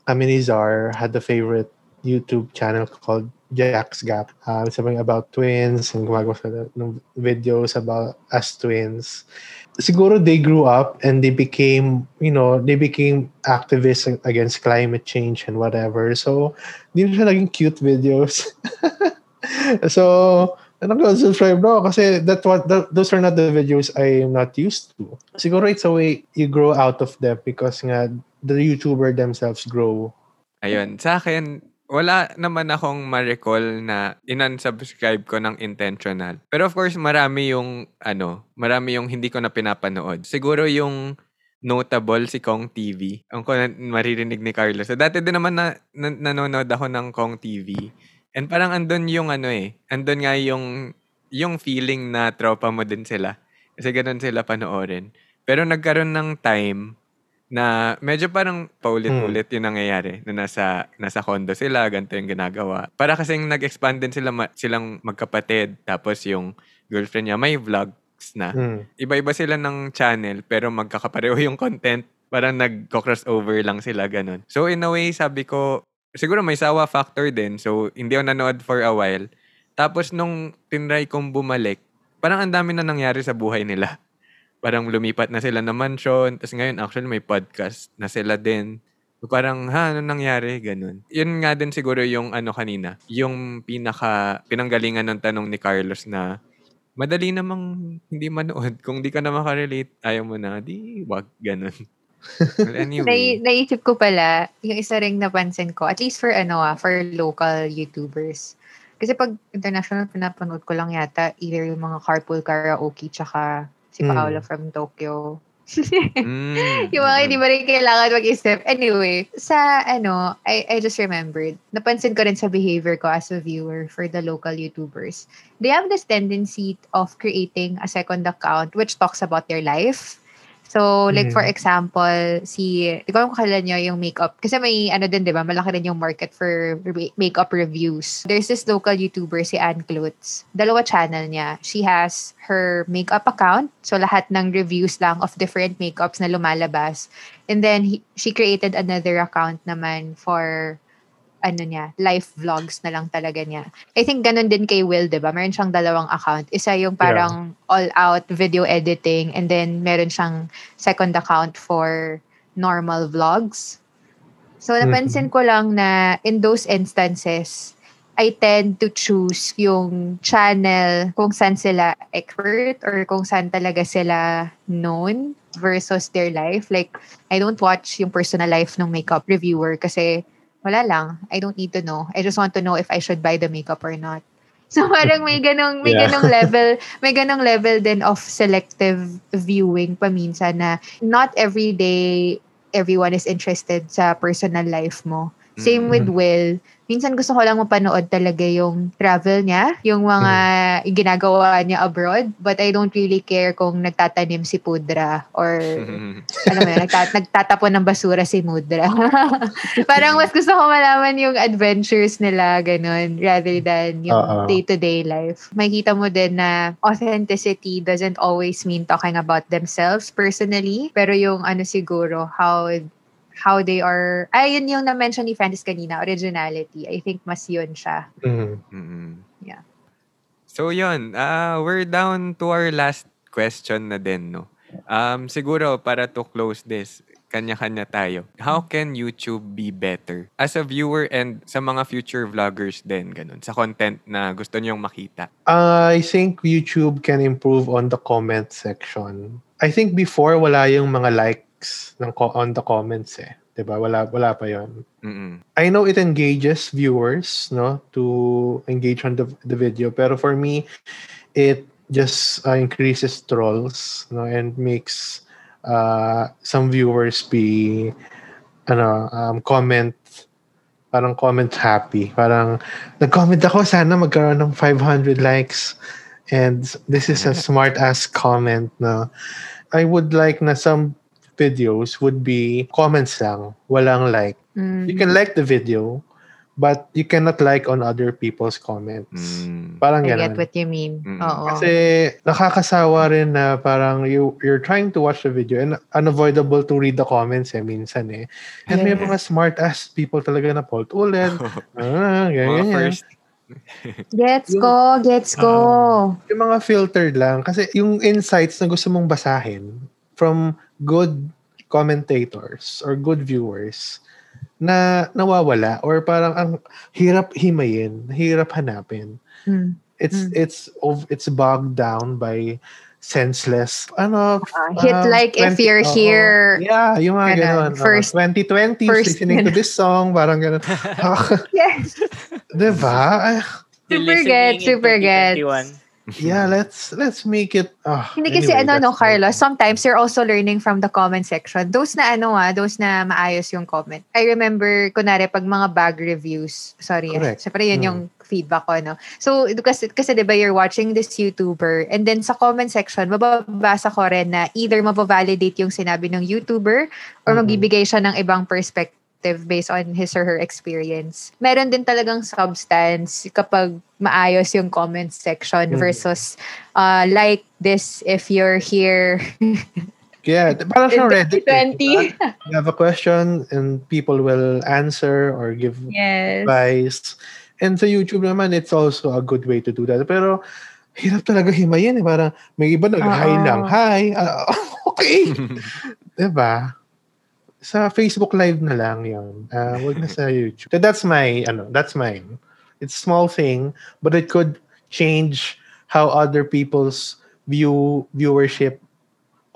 Speaker 3: kami ni Zar had the favorite YouTube channel called Jack's Gap. Uh, something about twins and gumagawa videos about us twins siguro they grew up and they became, you know, they became activists against climate change and whatever. So, hindi siya naging cute videos. so, nag-subscribe no kasi that what that, those are not the videos I am not used to. Siguro it's a way you grow out of them because nga the YouTuber themselves grow.
Speaker 2: Ayun. Sa akin, wala naman akong ma-recall na inan-subscribe ko ng intentional. Pero of course, marami yung, ano, marami yung hindi ko na pinapanood. Siguro yung notable si Kong TV. Ang ko na- maririnig ni Carlos. So, dati din naman na, na, nanonood ako ng Kong TV. And parang andun yung ano eh, andun nga yung, yung feeling na tropa mo din sila. Kasi ganun sila panoorin. Pero nagkaroon ng time na medyo parang paulit-ulit yung nangyayari na nasa nasa condo sila, ganito yung ginagawa. Para kasing nag-expand din sila ma- silang magkapatid tapos yung girlfriend niya may vlogs na.
Speaker 3: Mm.
Speaker 2: Iba-iba sila ng channel pero magkakapareho yung content. Parang nag-crossover lang sila ganun. So in a way, sabi ko, siguro may sawa factor din. So hindi ako nanood for a while. Tapos nung tinry kong bumalik, parang ang dami na nangyari sa buhay nila parang lumipat na sila ng mansion. Tapos ngayon, actually, may podcast na sila din. Parang, ha, ano nangyari? Ganun. Yun nga din siguro yung ano kanina. Yung pinaka, pinanggalingan ng tanong ni Carlos na madali namang hindi manood. Kung di ka na makarelate, ayaw mo na, di, wag, ganun. Well,
Speaker 4: Nai-
Speaker 2: anyway.
Speaker 4: naisip ko pala, yung isa ring napansin ko, at least for ano ah, for local YouTubers. Kasi pag international, pinapanood ko lang yata either yung mga carpool karaoke tsaka si
Speaker 3: Mm.
Speaker 4: Paolo from Tokyo.
Speaker 2: Mm,
Speaker 4: yung mga
Speaker 2: mm.
Speaker 4: hindi mo rin kailangan mag-isip. Anyway, sa ano, I, I just remembered, napansin ko rin sa behavior ko as a viewer for the local YouTubers. They have this tendency of creating a second account which talks about their life. So, like
Speaker 3: Mhm.
Speaker 4: for example, si, di ko alam kung kailan nyo yung makeup. Kasi may, ano din, di ba, malaki rin yung market for re- makeup reviews. There's this local YouTuber, si Ann Klutz. Dalawa channel niya. She has her makeup account. So, lahat ng reviews lang of different makeups na lumalabas. And then, he, she created another account naman for ano niya, life vlogs na lang talaga niya. I think ganun din kay Will, di ba? Meron siyang dalawang account. Isa yung parang all-out video editing and then meron siyang second account for normal vlogs. So, napansin ko lang na in those instances, I tend to choose yung channel kung saan sila expert or kung saan talaga sila known versus their life. Like, I don't watch yung personal life ng makeup reviewer kasi wala lang. I don't need to know. I just want to know if I should buy the makeup or not. So parang may ganong may
Speaker 3: Yeah.
Speaker 4: ganong level, may ganong level din of selective viewing paminsan na not every day everyone is interested sa personal life mo. Same
Speaker 2: Mm.
Speaker 4: with Will. Minsan gusto ko lang mapanood talaga yung travel niya, yung mga
Speaker 2: Mm.
Speaker 4: ginagawa niya abroad. But I don't really care kung nagtatanim si Pudra or alam mo yun, nagta- nagtatapon ng basura si Mudra. Parang mas gusto ko malaman yung adventures nila, ganun, rather than yung
Speaker 3: Oo.
Speaker 4: day-to-day life. Makikita mo din na authenticity doesn't always mean talking about themselves personally, pero yung ano siguro, how how they are, ay, yun yung na-mention ni Francis kanina, originality. I think mas yun siya.
Speaker 3: Mhm.
Speaker 2: Mm-mm.
Speaker 4: Yeah.
Speaker 2: So yun, ah we're down to our last question na din, no? Um, siguro, para to close this, kanya-kanya tayo. How can YouTube be better? As a viewer and sa mga future vloggers din, ganun, sa content na gusto niyong makita.
Speaker 3: I think YouTube can improve on the comment section. I think before wala yung mga likes ng on the comments eh. 'Di ba? Wala wala pa 'yon.
Speaker 2: Mm-mm.
Speaker 3: I know it engages viewers, no, to engage on the the video, pero for me it just uh, increases trolls, no, and makes uh, some viewers be ano, um, comment parang comment happy. Parang nag-comment ako sana magkaroon ng 500 likes and this is a smart ass comment na I would like na some videos would be comments lang, walang like.
Speaker 4: Mm.
Speaker 3: You can like the video, but you cannot like on other people's comments.
Speaker 2: Mm.
Speaker 3: Parang
Speaker 4: I
Speaker 3: ganun.
Speaker 4: get what you mean.
Speaker 2: Mm.
Speaker 4: Oo.
Speaker 3: Kasi nakakasawa rin na parang you, you're trying to watch the video and unavoidable to read the comments eh, minsan eh. And may
Speaker 4: Yes.
Speaker 3: mga smart ass people talaga na Paul ulit. ah, ganyan,
Speaker 2: Mga
Speaker 3: ganyan.
Speaker 2: first,
Speaker 4: Gets ko, gets ko.
Speaker 3: Yung mga filtered lang. Kasi yung insights na gusto mong basahin from good commentators or good viewers na nawawala or parang ang hirap himayin, hirap hanapin.
Speaker 4: Mm.
Speaker 3: It's
Speaker 4: Mm.
Speaker 3: it's it's bogged down by senseless ano
Speaker 4: Ah, hit
Speaker 3: ah,
Speaker 4: like if
Speaker 3: 20
Speaker 4: you're
Speaker 3: oo.
Speaker 4: here.
Speaker 3: yeah yung mga
Speaker 4: Ganun.
Speaker 3: ganun
Speaker 4: First-
Speaker 3: first 2020
Speaker 4: first
Speaker 3: listening to
Speaker 4: ganun.
Speaker 3: this song parang ganun
Speaker 4: Yes.
Speaker 3: diba
Speaker 4: Super
Speaker 5: in
Speaker 4: super gets.
Speaker 5: 2021.
Speaker 3: yeah let's let's make it ah,
Speaker 4: Hindi kasi
Speaker 3: anyway,
Speaker 4: ano no, Carlos, sometimes you're also learning from the comment section. Those na ano ah, those na maayos yung comment. I remember, kunwari, pag mga bag reviews, sorry,
Speaker 3: Correct.
Speaker 4: syempre yun
Speaker 3: Mm.
Speaker 4: yung feedback ko, no? So, kasi, kasi di ba you're watching this YouTuber and then sa comment section, mababasa ko rin na either mabavalidate yung sinabi ng YouTuber or
Speaker 3: Mhm.
Speaker 4: magbibigay siya ng ibang perspective based on his or her experience. Meron din talagang substance kapag maayos yung comment section
Speaker 3: Mhm.
Speaker 4: versus uh, like this if you're here
Speaker 3: Yeah, parang siyang Reddit. eh,
Speaker 4: 2020.
Speaker 3: You have a question and people will answer or give
Speaker 4: Yes.
Speaker 3: advice. And sa YouTube naman, it's also a good way to do that. Pero hirap talaga himayin eh. Parang may iba nag-hi lang. Hi! ah, okay! diba? Sa Facebook Live na lang yun. Uh, wag na sa YouTube. So that's my, ano, that's mine. It's a small thing, but it could change how other people's view viewership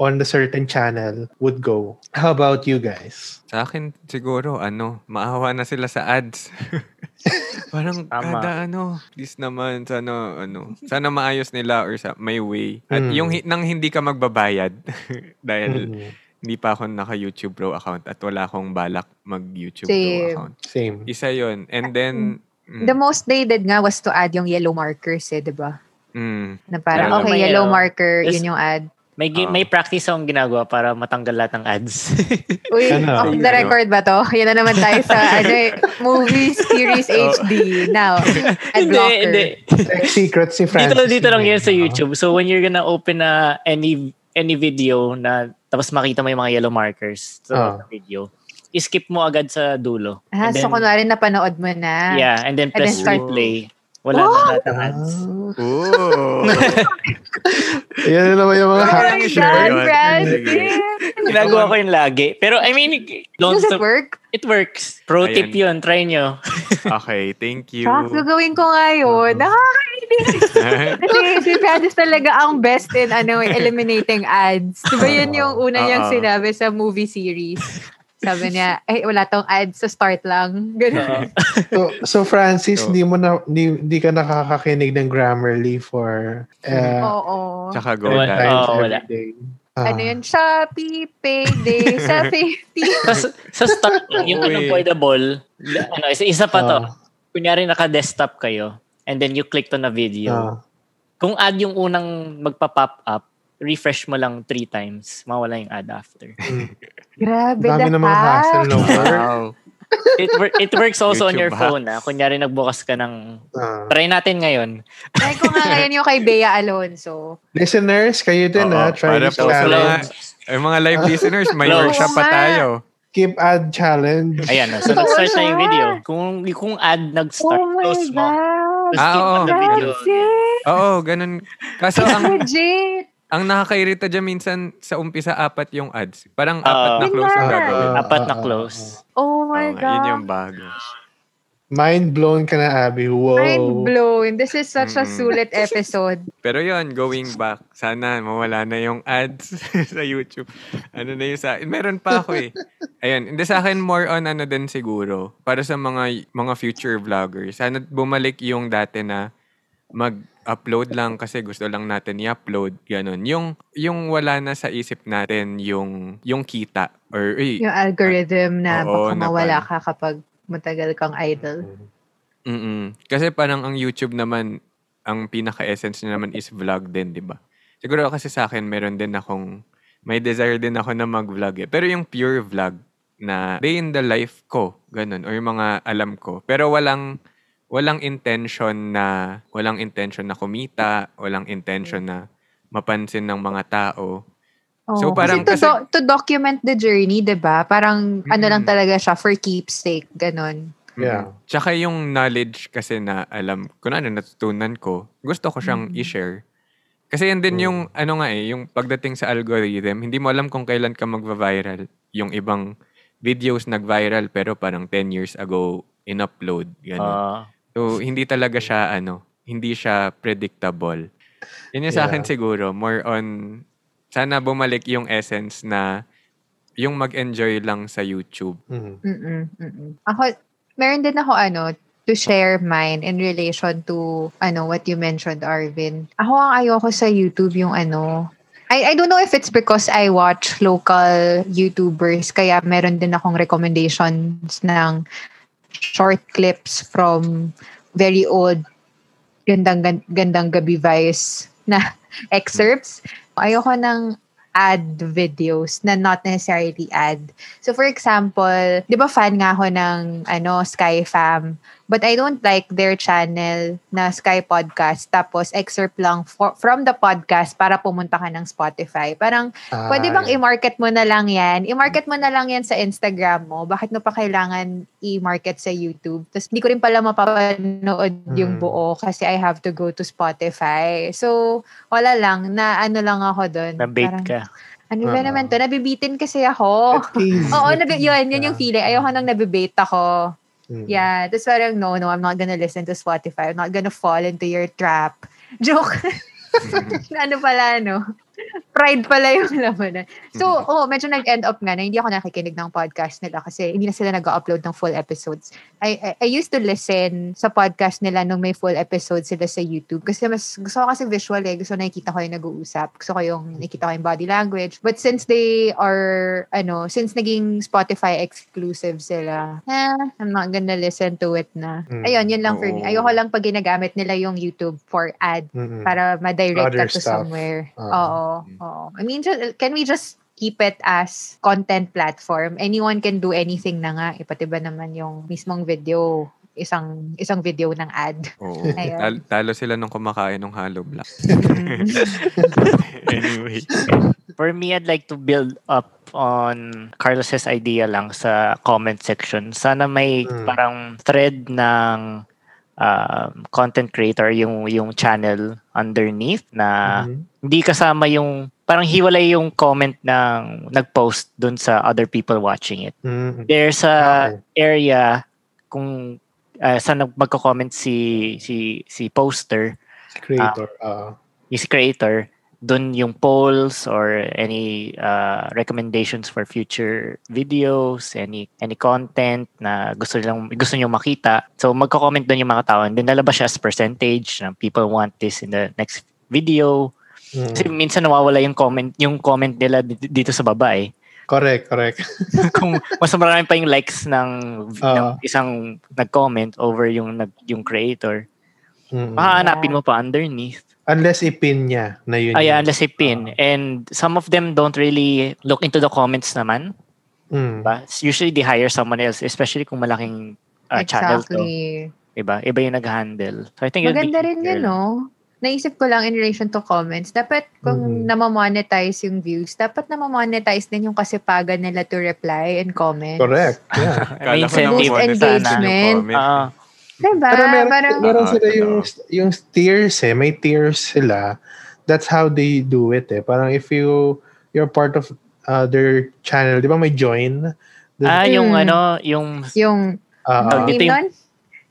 Speaker 3: on the certain channel would go. How about you guys?
Speaker 2: Sa akin, siguro, ano, maawa na sila sa ads. Parang
Speaker 5: Tama.
Speaker 2: kada ano, please naman, sana, ano, sana maayos nila or sa may way. At
Speaker 3: Mm.
Speaker 2: yung nang hindi ka magbabayad, dahil
Speaker 3: Mhm.
Speaker 2: Hindi pa ako naka-YouTube Pro account at wala akong balak mag-YouTube Pro account.
Speaker 3: Same.
Speaker 2: Isa yon And then, mm,
Speaker 4: The most they did nga was to add yung yellow markers eh, di ba?
Speaker 2: mm,
Speaker 4: Na parang,
Speaker 2: Yellow
Speaker 4: okay,
Speaker 5: marker.
Speaker 4: yellow marker,
Speaker 5: Yes.
Speaker 4: yun yung ad.
Speaker 5: May, gi-
Speaker 2: Oo.
Speaker 5: may practice akong ginagawa para matanggal lahat ng ads.
Speaker 4: Uy,
Speaker 3: Ano?
Speaker 4: off the record ba to? Yan na naman tayo sa ano, eh, movie series HD. Now, ad
Speaker 5: hindi,
Speaker 4: blocker.
Speaker 5: hindi.
Speaker 3: Tech secrets si Francis.
Speaker 5: Dito, dito lang
Speaker 3: yun,
Speaker 5: yan sa? YouTube. So when you're gonna open na any any video na tapos makita mo yung mga yellow markers sa sa video, skip mo agad sa dulo.
Speaker 4: Ah,
Speaker 5: And
Speaker 4: so
Speaker 5: then-
Speaker 4: kunwari napanood mo na.
Speaker 5: Yeah, and then
Speaker 4: And then
Speaker 5: press
Speaker 4: start-
Speaker 5: replay. Wala na lahat ng ads.
Speaker 3: Ah,
Speaker 2: Oh!
Speaker 3: yan na naman yung mga
Speaker 4: Oh. Francis!
Speaker 5: Ginagawa ko yun lagi. Pero I mean, don't
Speaker 4: Does it
Speaker 5: stop.
Speaker 4: work?
Speaker 5: It works. Pro
Speaker 2: Ayan.
Speaker 5: tip yun. Try nyo.
Speaker 2: okay, thank you.
Speaker 4: Shucks, gagawin ko nga yun. Nakakainis. Kasi si Francis talaga ang best in ano, eliminating ads. Diba yun yung una niyang sinabi sa movie series? Sabi niya, eh, wala tong ads, so start lang. Ganun.
Speaker 3: So, so Francis,
Speaker 2: So-
Speaker 3: hindi mo na hindi, ka nakakakinig ng Grammarly for uh,
Speaker 4: Oo.
Speaker 2: Tsaka go
Speaker 5: Wala.
Speaker 3: every
Speaker 5: wala.
Speaker 3: day. Ah.
Speaker 4: ano yun, Shopee, Payday, sa 50.
Speaker 5: Tapos sa start, yung
Speaker 2: Uy.
Speaker 5: unavoidable, ano, isa, isa pa to.
Speaker 3: Ah.
Speaker 5: Kunyari naka-desktop kayo, and then you clicked on a video.
Speaker 3: Ah.
Speaker 5: Kung ad yung unang magpa-pop up, refresh mo lang three times, mawala yung ad after.
Speaker 4: Grabe,
Speaker 3: Dami na mga hassle no.
Speaker 2: Wow.
Speaker 5: It, wor- it works also on
Speaker 2: YouTube
Speaker 5: your phone. Ah. Kunyari nagbukas ka ng...
Speaker 3: Ah.
Speaker 5: Try natin ngayon.
Speaker 4: Try ko nga ngayon yung kay Bea Alonso.
Speaker 3: Listeners, kayo din
Speaker 5: Oo,
Speaker 3: ha. Try
Speaker 2: para
Speaker 3: this
Speaker 2: po
Speaker 3: challenge.
Speaker 2: mga, ay, mga live listeners, may
Speaker 5: Close.
Speaker 2: workshop pa tayo.
Speaker 3: Keep ad challenge.
Speaker 5: Ayan, so nag-start na yung video. Kung, kung ad nag-start,
Speaker 4: Oh
Speaker 5: close mo.
Speaker 4: God.
Speaker 5: Tapos
Speaker 2: Ah,
Speaker 5: keep
Speaker 2: oo.
Speaker 5: on the video.
Speaker 2: Oo, ganun. Kaso ang,
Speaker 4: Legit.
Speaker 2: Ang nakakairita dyan minsan sa umpisa, apat yung ads. Parang apat
Speaker 5: Ah.
Speaker 2: na close
Speaker 4: Yun nga.
Speaker 2: gagawin.
Speaker 3: Ah,
Speaker 5: Apat na
Speaker 3: ah, ah,
Speaker 5: close.
Speaker 4: Oh my
Speaker 2: Oo nga, yun
Speaker 4: God.
Speaker 2: yung bago.
Speaker 3: Mind blown ka na, Abby. Whoa.
Speaker 4: Mind blown. This is such a
Speaker 2: Mm.
Speaker 4: sulit episode.
Speaker 2: Pero yun, going back, sana mawala na yung ads sa YouTube. Ano na yung sa... Meron pa ako eh. Ayun, hindi sa akin more on ano din siguro. Para sa mga mga future vloggers. Sana bumalik yung dati na mag-upload lang kasi gusto lang natin i-upload. Ganon. Yung, yung wala na sa isip natin yung, yung kita. Or, eh,
Speaker 4: Yung algorithm na
Speaker 2: Oo,
Speaker 4: baka
Speaker 2: na
Speaker 4: mawala ka kapag matagal kang idol.
Speaker 2: Mm-mm. Kasi parang ang YouTube naman, ang pinaka-essence niya naman is vlog din, di ba? Siguro kasi sa akin, meron din akong, may desire din ako na mag-vlog eh. Pero yung pure vlog na day in the life ko, ganun, or yung mga alam ko. Pero walang, walang intention na, walang intention na kumita, walang intention na mapansin ng mga tao.
Speaker 4: Oh,
Speaker 2: So, parang
Speaker 4: kasi, to,
Speaker 2: kasi-
Speaker 4: do- to document the journey, 'di ba? Parang ano lang talaga siya for keepsake, ganun.
Speaker 3: Yeah.
Speaker 2: Mm. Tsaka yung knowledge kasi na alam ko na natutunan ko, gusto ko siyang
Speaker 4: Mm.
Speaker 2: i-share. Kasi yan din
Speaker 3: Mm.
Speaker 2: yung, ano nga eh, yung pagdating sa algorithm, hindi mo alam kung kailan ka magva-viral. Yung ibang videos nag-viral pero parang 10 years ago in-upload. Ganun.
Speaker 5: Ah,
Speaker 2: so, hindi talaga siya, ano, hindi siya predictable. Yun yung sa akin
Speaker 3: Yeah.
Speaker 2: siguro, more on, sana bumalik yung essence na yung mag-enjoy lang sa YouTube.
Speaker 3: Mhm.
Speaker 4: Mm-mm, mm-mm. Ako, meron din ako ano, to share mine in relation to ano what you mentioned, Arvin. Ako ang ayoko sa YouTube yung ano, I, I don't know if it's because I watch local YouTubers kaya meron din akong recommendations ng short clips from very old gandang gan- gandang gabi vice na excerpts. Ayoko ng ad videos na not necessarily ad. So for example, 'di ba fan nga ako ng ano Sky Fam, but I don't like their channel na Sky Podcast tapos excerpt lang for, from the podcast para pumunta ka ng Spotify. Parang
Speaker 3: Ah,
Speaker 4: Pwede bang
Speaker 3: yeah.
Speaker 4: i-market mo na lang yan? I-market mo na lang yan sa Instagram mo. Bakit mo pa kailangan i-market sa YouTube? Tapos hindi ko rin pala mapapanood yung
Speaker 3: Hmm.
Speaker 4: buo kasi I have to go to Spotify. So, wala lang. Na ano lang ako doon.
Speaker 5: na-bait
Speaker 4: Parang,
Speaker 5: ka.
Speaker 4: Ano ba
Speaker 3: Oo.
Speaker 4: naman to? Nabibitin kasi ako. Oo, nabi- yun, yun yung feeling. Ayoko nang nabibait ako.
Speaker 3: Mhm.
Speaker 4: Yeah. Tapos parang, no, no, I'm not gonna listen to Spotify. I'm not gonna fall into your trap. Joke. ano pala, no? Pride pala yung laman. So, oh, medyo nag-end up nga na hindi ako nakikinig ng podcast nila kasi hindi na sila nag-upload ng full episodes. I, I, I used to listen sa podcast nila nung may full episodes sila sa YouTube kasi mas gusto ko kasi visual eh. Gusto nakikita ko yung nag-uusap. Gusto ko yung nakikita ko yung body language. But since they are, ano, since naging Spotify exclusive sila, eh, I'm not gonna listen to it na.
Speaker 3: Mm.
Speaker 4: Ayun, yun lang for me.
Speaker 2: Oo.
Speaker 4: Ayoko lang pag ginagamit nila yung YouTube for ad
Speaker 3: Mhm.
Speaker 4: para ma-direct
Speaker 3: Other
Speaker 4: to
Speaker 3: stuff.
Speaker 4: somewhere.
Speaker 3: Oo.
Speaker 4: Oo. Oo. I mean, just, can we just keep it as content platform? Anyone can do anything na nga. Iba't iba naman yung mismong video. Isang isang video ng ad.
Speaker 2: Oo. Tal- talo sila nung kumakain ng hollow block. anyway.
Speaker 5: For me, I'd like to build up on Carlos's idea lang sa comment section. Sana may
Speaker 3: Mm.
Speaker 5: parang thread ng um, content creator yung yung channel underneath na
Speaker 3: Mhm.
Speaker 5: hindi kasama yung parang hiwalay yung comment ng nag-post dun sa other people watching it.
Speaker 3: Mhm.
Speaker 5: There's a
Speaker 3: Okay.
Speaker 5: area kung uh, saan magko-comment si si si poster
Speaker 3: Creator. ah.
Speaker 5: yung si creator, dun yung polls or any uh, recommendations for future videos, any any content na gusto nilang gusto niyo makita. So magko-comment dun yung mga tao and then lalabas siya as percentage na people want this in the next video.
Speaker 3: Mm.
Speaker 5: Kasi minsan nawawala yung comment, yung comment nila di- dito sa baba eh.
Speaker 3: Correct, correct.
Speaker 5: Kung mas marami pa yung likes ng, ng
Speaker 3: Oo.
Speaker 5: isang nag-comment over yung nag yung creator.
Speaker 3: Mm.
Speaker 5: Mahahanapin mo pa underneath.
Speaker 3: Unless ipin niya na yun.
Speaker 5: Ayan,
Speaker 3: yun.
Speaker 5: unless pin. And some of them don't really look into the comments naman.
Speaker 3: Mm.
Speaker 5: Diba? Usually they hire someone else, especially kung malaking uh, channel to.
Speaker 4: exactly.
Speaker 5: Iba, iba yung nag-handle. So I think
Speaker 4: Maganda rin yun, no? Naisip ko lang in relation to comments. Dapat kung
Speaker 3: Mhm.
Speaker 4: namamonetize yung views, dapat namamonetize din yung kasipagan nila to reply and comment.
Speaker 3: Correct. Yeah.
Speaker 2: Akala ko
Speaker 5: incentive
Speaker 4: engagement.
Speaker 2: comment.
Speaker 5: Ah,
Speaker 4: Diba?
Speaker 3: Pero meron,
Speaker 4: Parang,
Speaker 3: meron
Speaker 2: Ah,
Speaker 3: sila yung,
Speaker 2: totoo.
Speaker 3: yung tiers eh. May tiers sila. That's how they do it eh. Parang if you, you're part of uh, their channel, di ba may join? The-
Speaker 5: ah, yung
Speaker 4: Mm.
Speaker 5: ano, yung
Speaker 4: yung,
Speaker 3: Ah, ah.
Speaker 5: dito
Speaker 4: yung,
Speaker 5: yung-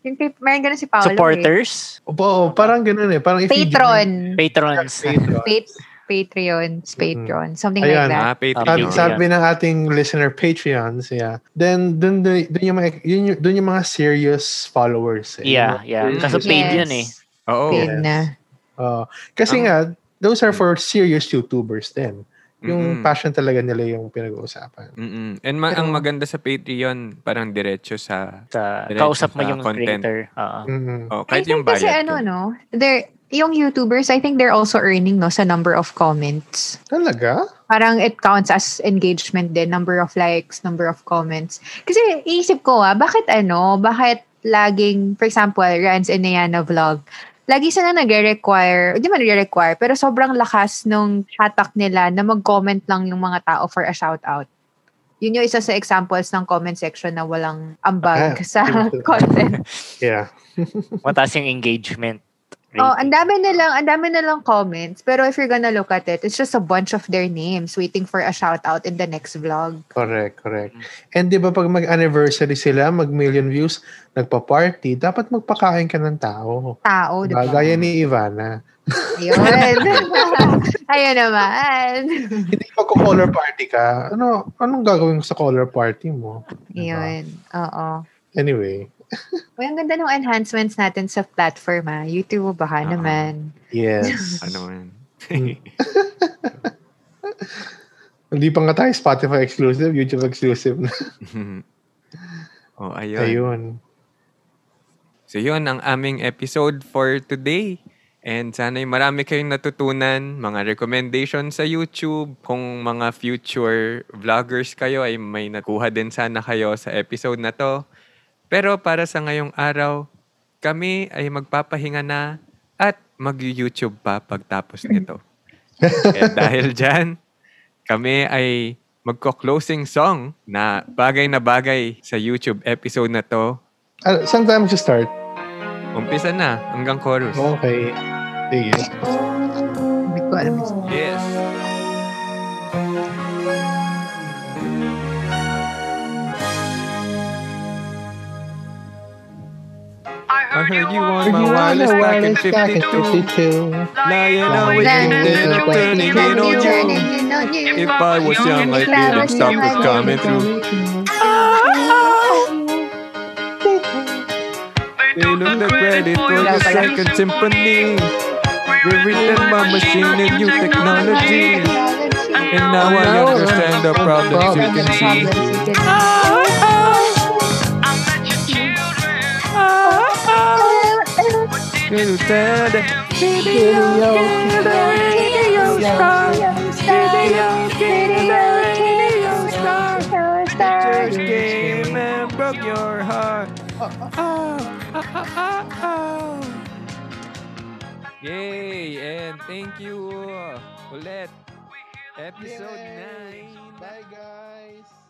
Speaker 4: yung kay, meron ganun si Paolo. Eh.
Speaker 5: supporters,
Speaker 3: Oo, parang ganun eh. Parang if you
Speaker 4: Patron.
Speaker 5: patrons.
Speaker 3: join- Patron.
Speaker 4: Pat- Patreon. Patreon. Something
Speaker 3: Ayan.
Speaker 4: like that.
Speaker 2: Ah,
Speaker 3: Sabi,
Speaker 2: Patreon.
Speaker 5: Patreon.
Speaker 3: sabi ng ating listener Patreons, yeah. Then dun dun, dun yung mga yun, yung- dun yung mga serious followers. Eh.
Speaker 5: Yeah, yeah.
Speaker 2: Mm.
Speaker 5: Kaso paid yun eh.
Speaker 2: Oo.
Speaker 4: Paid
Speaker 3: Yes.
Speaker 4: na.
Speaker 3: Oo. kasi
Speaker 2: Ang-
Speaker 3: nga those are for serious YouTubers din. Yung
Speaker 2: Mm-mm.
Speaker 3: passion talaga nila yung pinag-uusapan.
Speaker 2: Mm-mm. And ma-
Speaker 4: Pero-
Speaker 2: ang maganda sa Patreon, parang diretso sa...
Speaker 5: Sa,
Speaker 2: Diretso
Speaker 5: kausap mo yung
Speaker 2: content.
Speaker 5: creator. Oo.
Speaker 3: Mm-mm.
Speaker 2: Oh,
Speaker 4: I
Speaker 2: kahit
Speaker 4: think
Speaker 2: yung bayad.
Speaker 4: kasi ano, no? They're, yung YouTubers, I think they're also earning, no, sa number of comments.
Speaker 3: Talaga?
Speaker 4: Parang it counts as engagement din, number of likes, number of comments. Kasi iisip ko ah, bakit ano, bakit laging, for example, Rans and Nayana vlog, lagi sila nagre-require, hindi man nagre-require, pero sobrang lakas nung hatak nila na mag-comment lang yung mga tao for a shout-out. Yun yung isa sa examples ng comment section na walang ambag
Speaker 3: Ah,
Speaker 4: sa content.
Speaker 3: Yeah.
Speaker 5: Mataas yung engagement.
Speaker 4: Oh, ang dami nilang, ang dami nilang comments. Pero if you're gonna look at it, it's just a bunch of their names waiting for a shout out in the next vlog.
Speaker 3: Correct, correct. And di ba pag mag-anniversary sila, mag-million views, nagpa-party, dapat magpakain ka ng tao.
Speaker 4: Tao, di ba?
Speaker 3: Diba? Gaya ni Ivana.
Speaker 4: Ayun. Ayun naman.
Speaker 3: Hindi pag color party ka, ano, anong gagawin mo sa color party mo? Diba?
Speaker 4: Ayun. Oo.
Speaker 3: Anyway,
Speaker 4: Uy, ang ganda ng enhancements natin sa platform, ah. YouTube, baka
Speaker 2: Oo.
Speaker 4: naman.
Speaker 3: yes.
Speaker 2: Ano man.
Speaker 3: Hindi pa nga tayo Spotify exclusive, YouTube exclusive na.
Speaker 2: oh, ayun.
Speaker 3: Ayun.
Speaker 2: So yun ang aming episode for today. And sana'y marami kayong natutunan, mga recommendation sa YouTube. Kung mga future vloggers kayo ay may nakuha din sana kayo sa episode na to. Pero para sa ngayong araw, kami ay magpapahinga na at mag-YouTube pa pagtapos nito. Kaya dahil dyan, kami ay magko-closing song na bagay na bagay sa YouTube episode na to.
Speaker 3: Ah, saan tayo mag-start?
Speaker 2: Umpisa na hanggang chorus.
Speaker 3: Okay. Sige.
Speaker 4: Hindi ko alam.
Speaker 2: Yes. I heard you on my wireless back in 52. Lying awake and then I'm turning in on you. If I was young, I didn't stop it coming through. They look the credit for the second symphony. Rewritten by machine and new technology. And now I understand the problems you can see. Ah! You said video, video star, video, video star. Just came and broke your heart. Oh, oh, oh, oh. Yay! And thank you uh, ulit. Episode 9.
Speaker 3: Bye guys.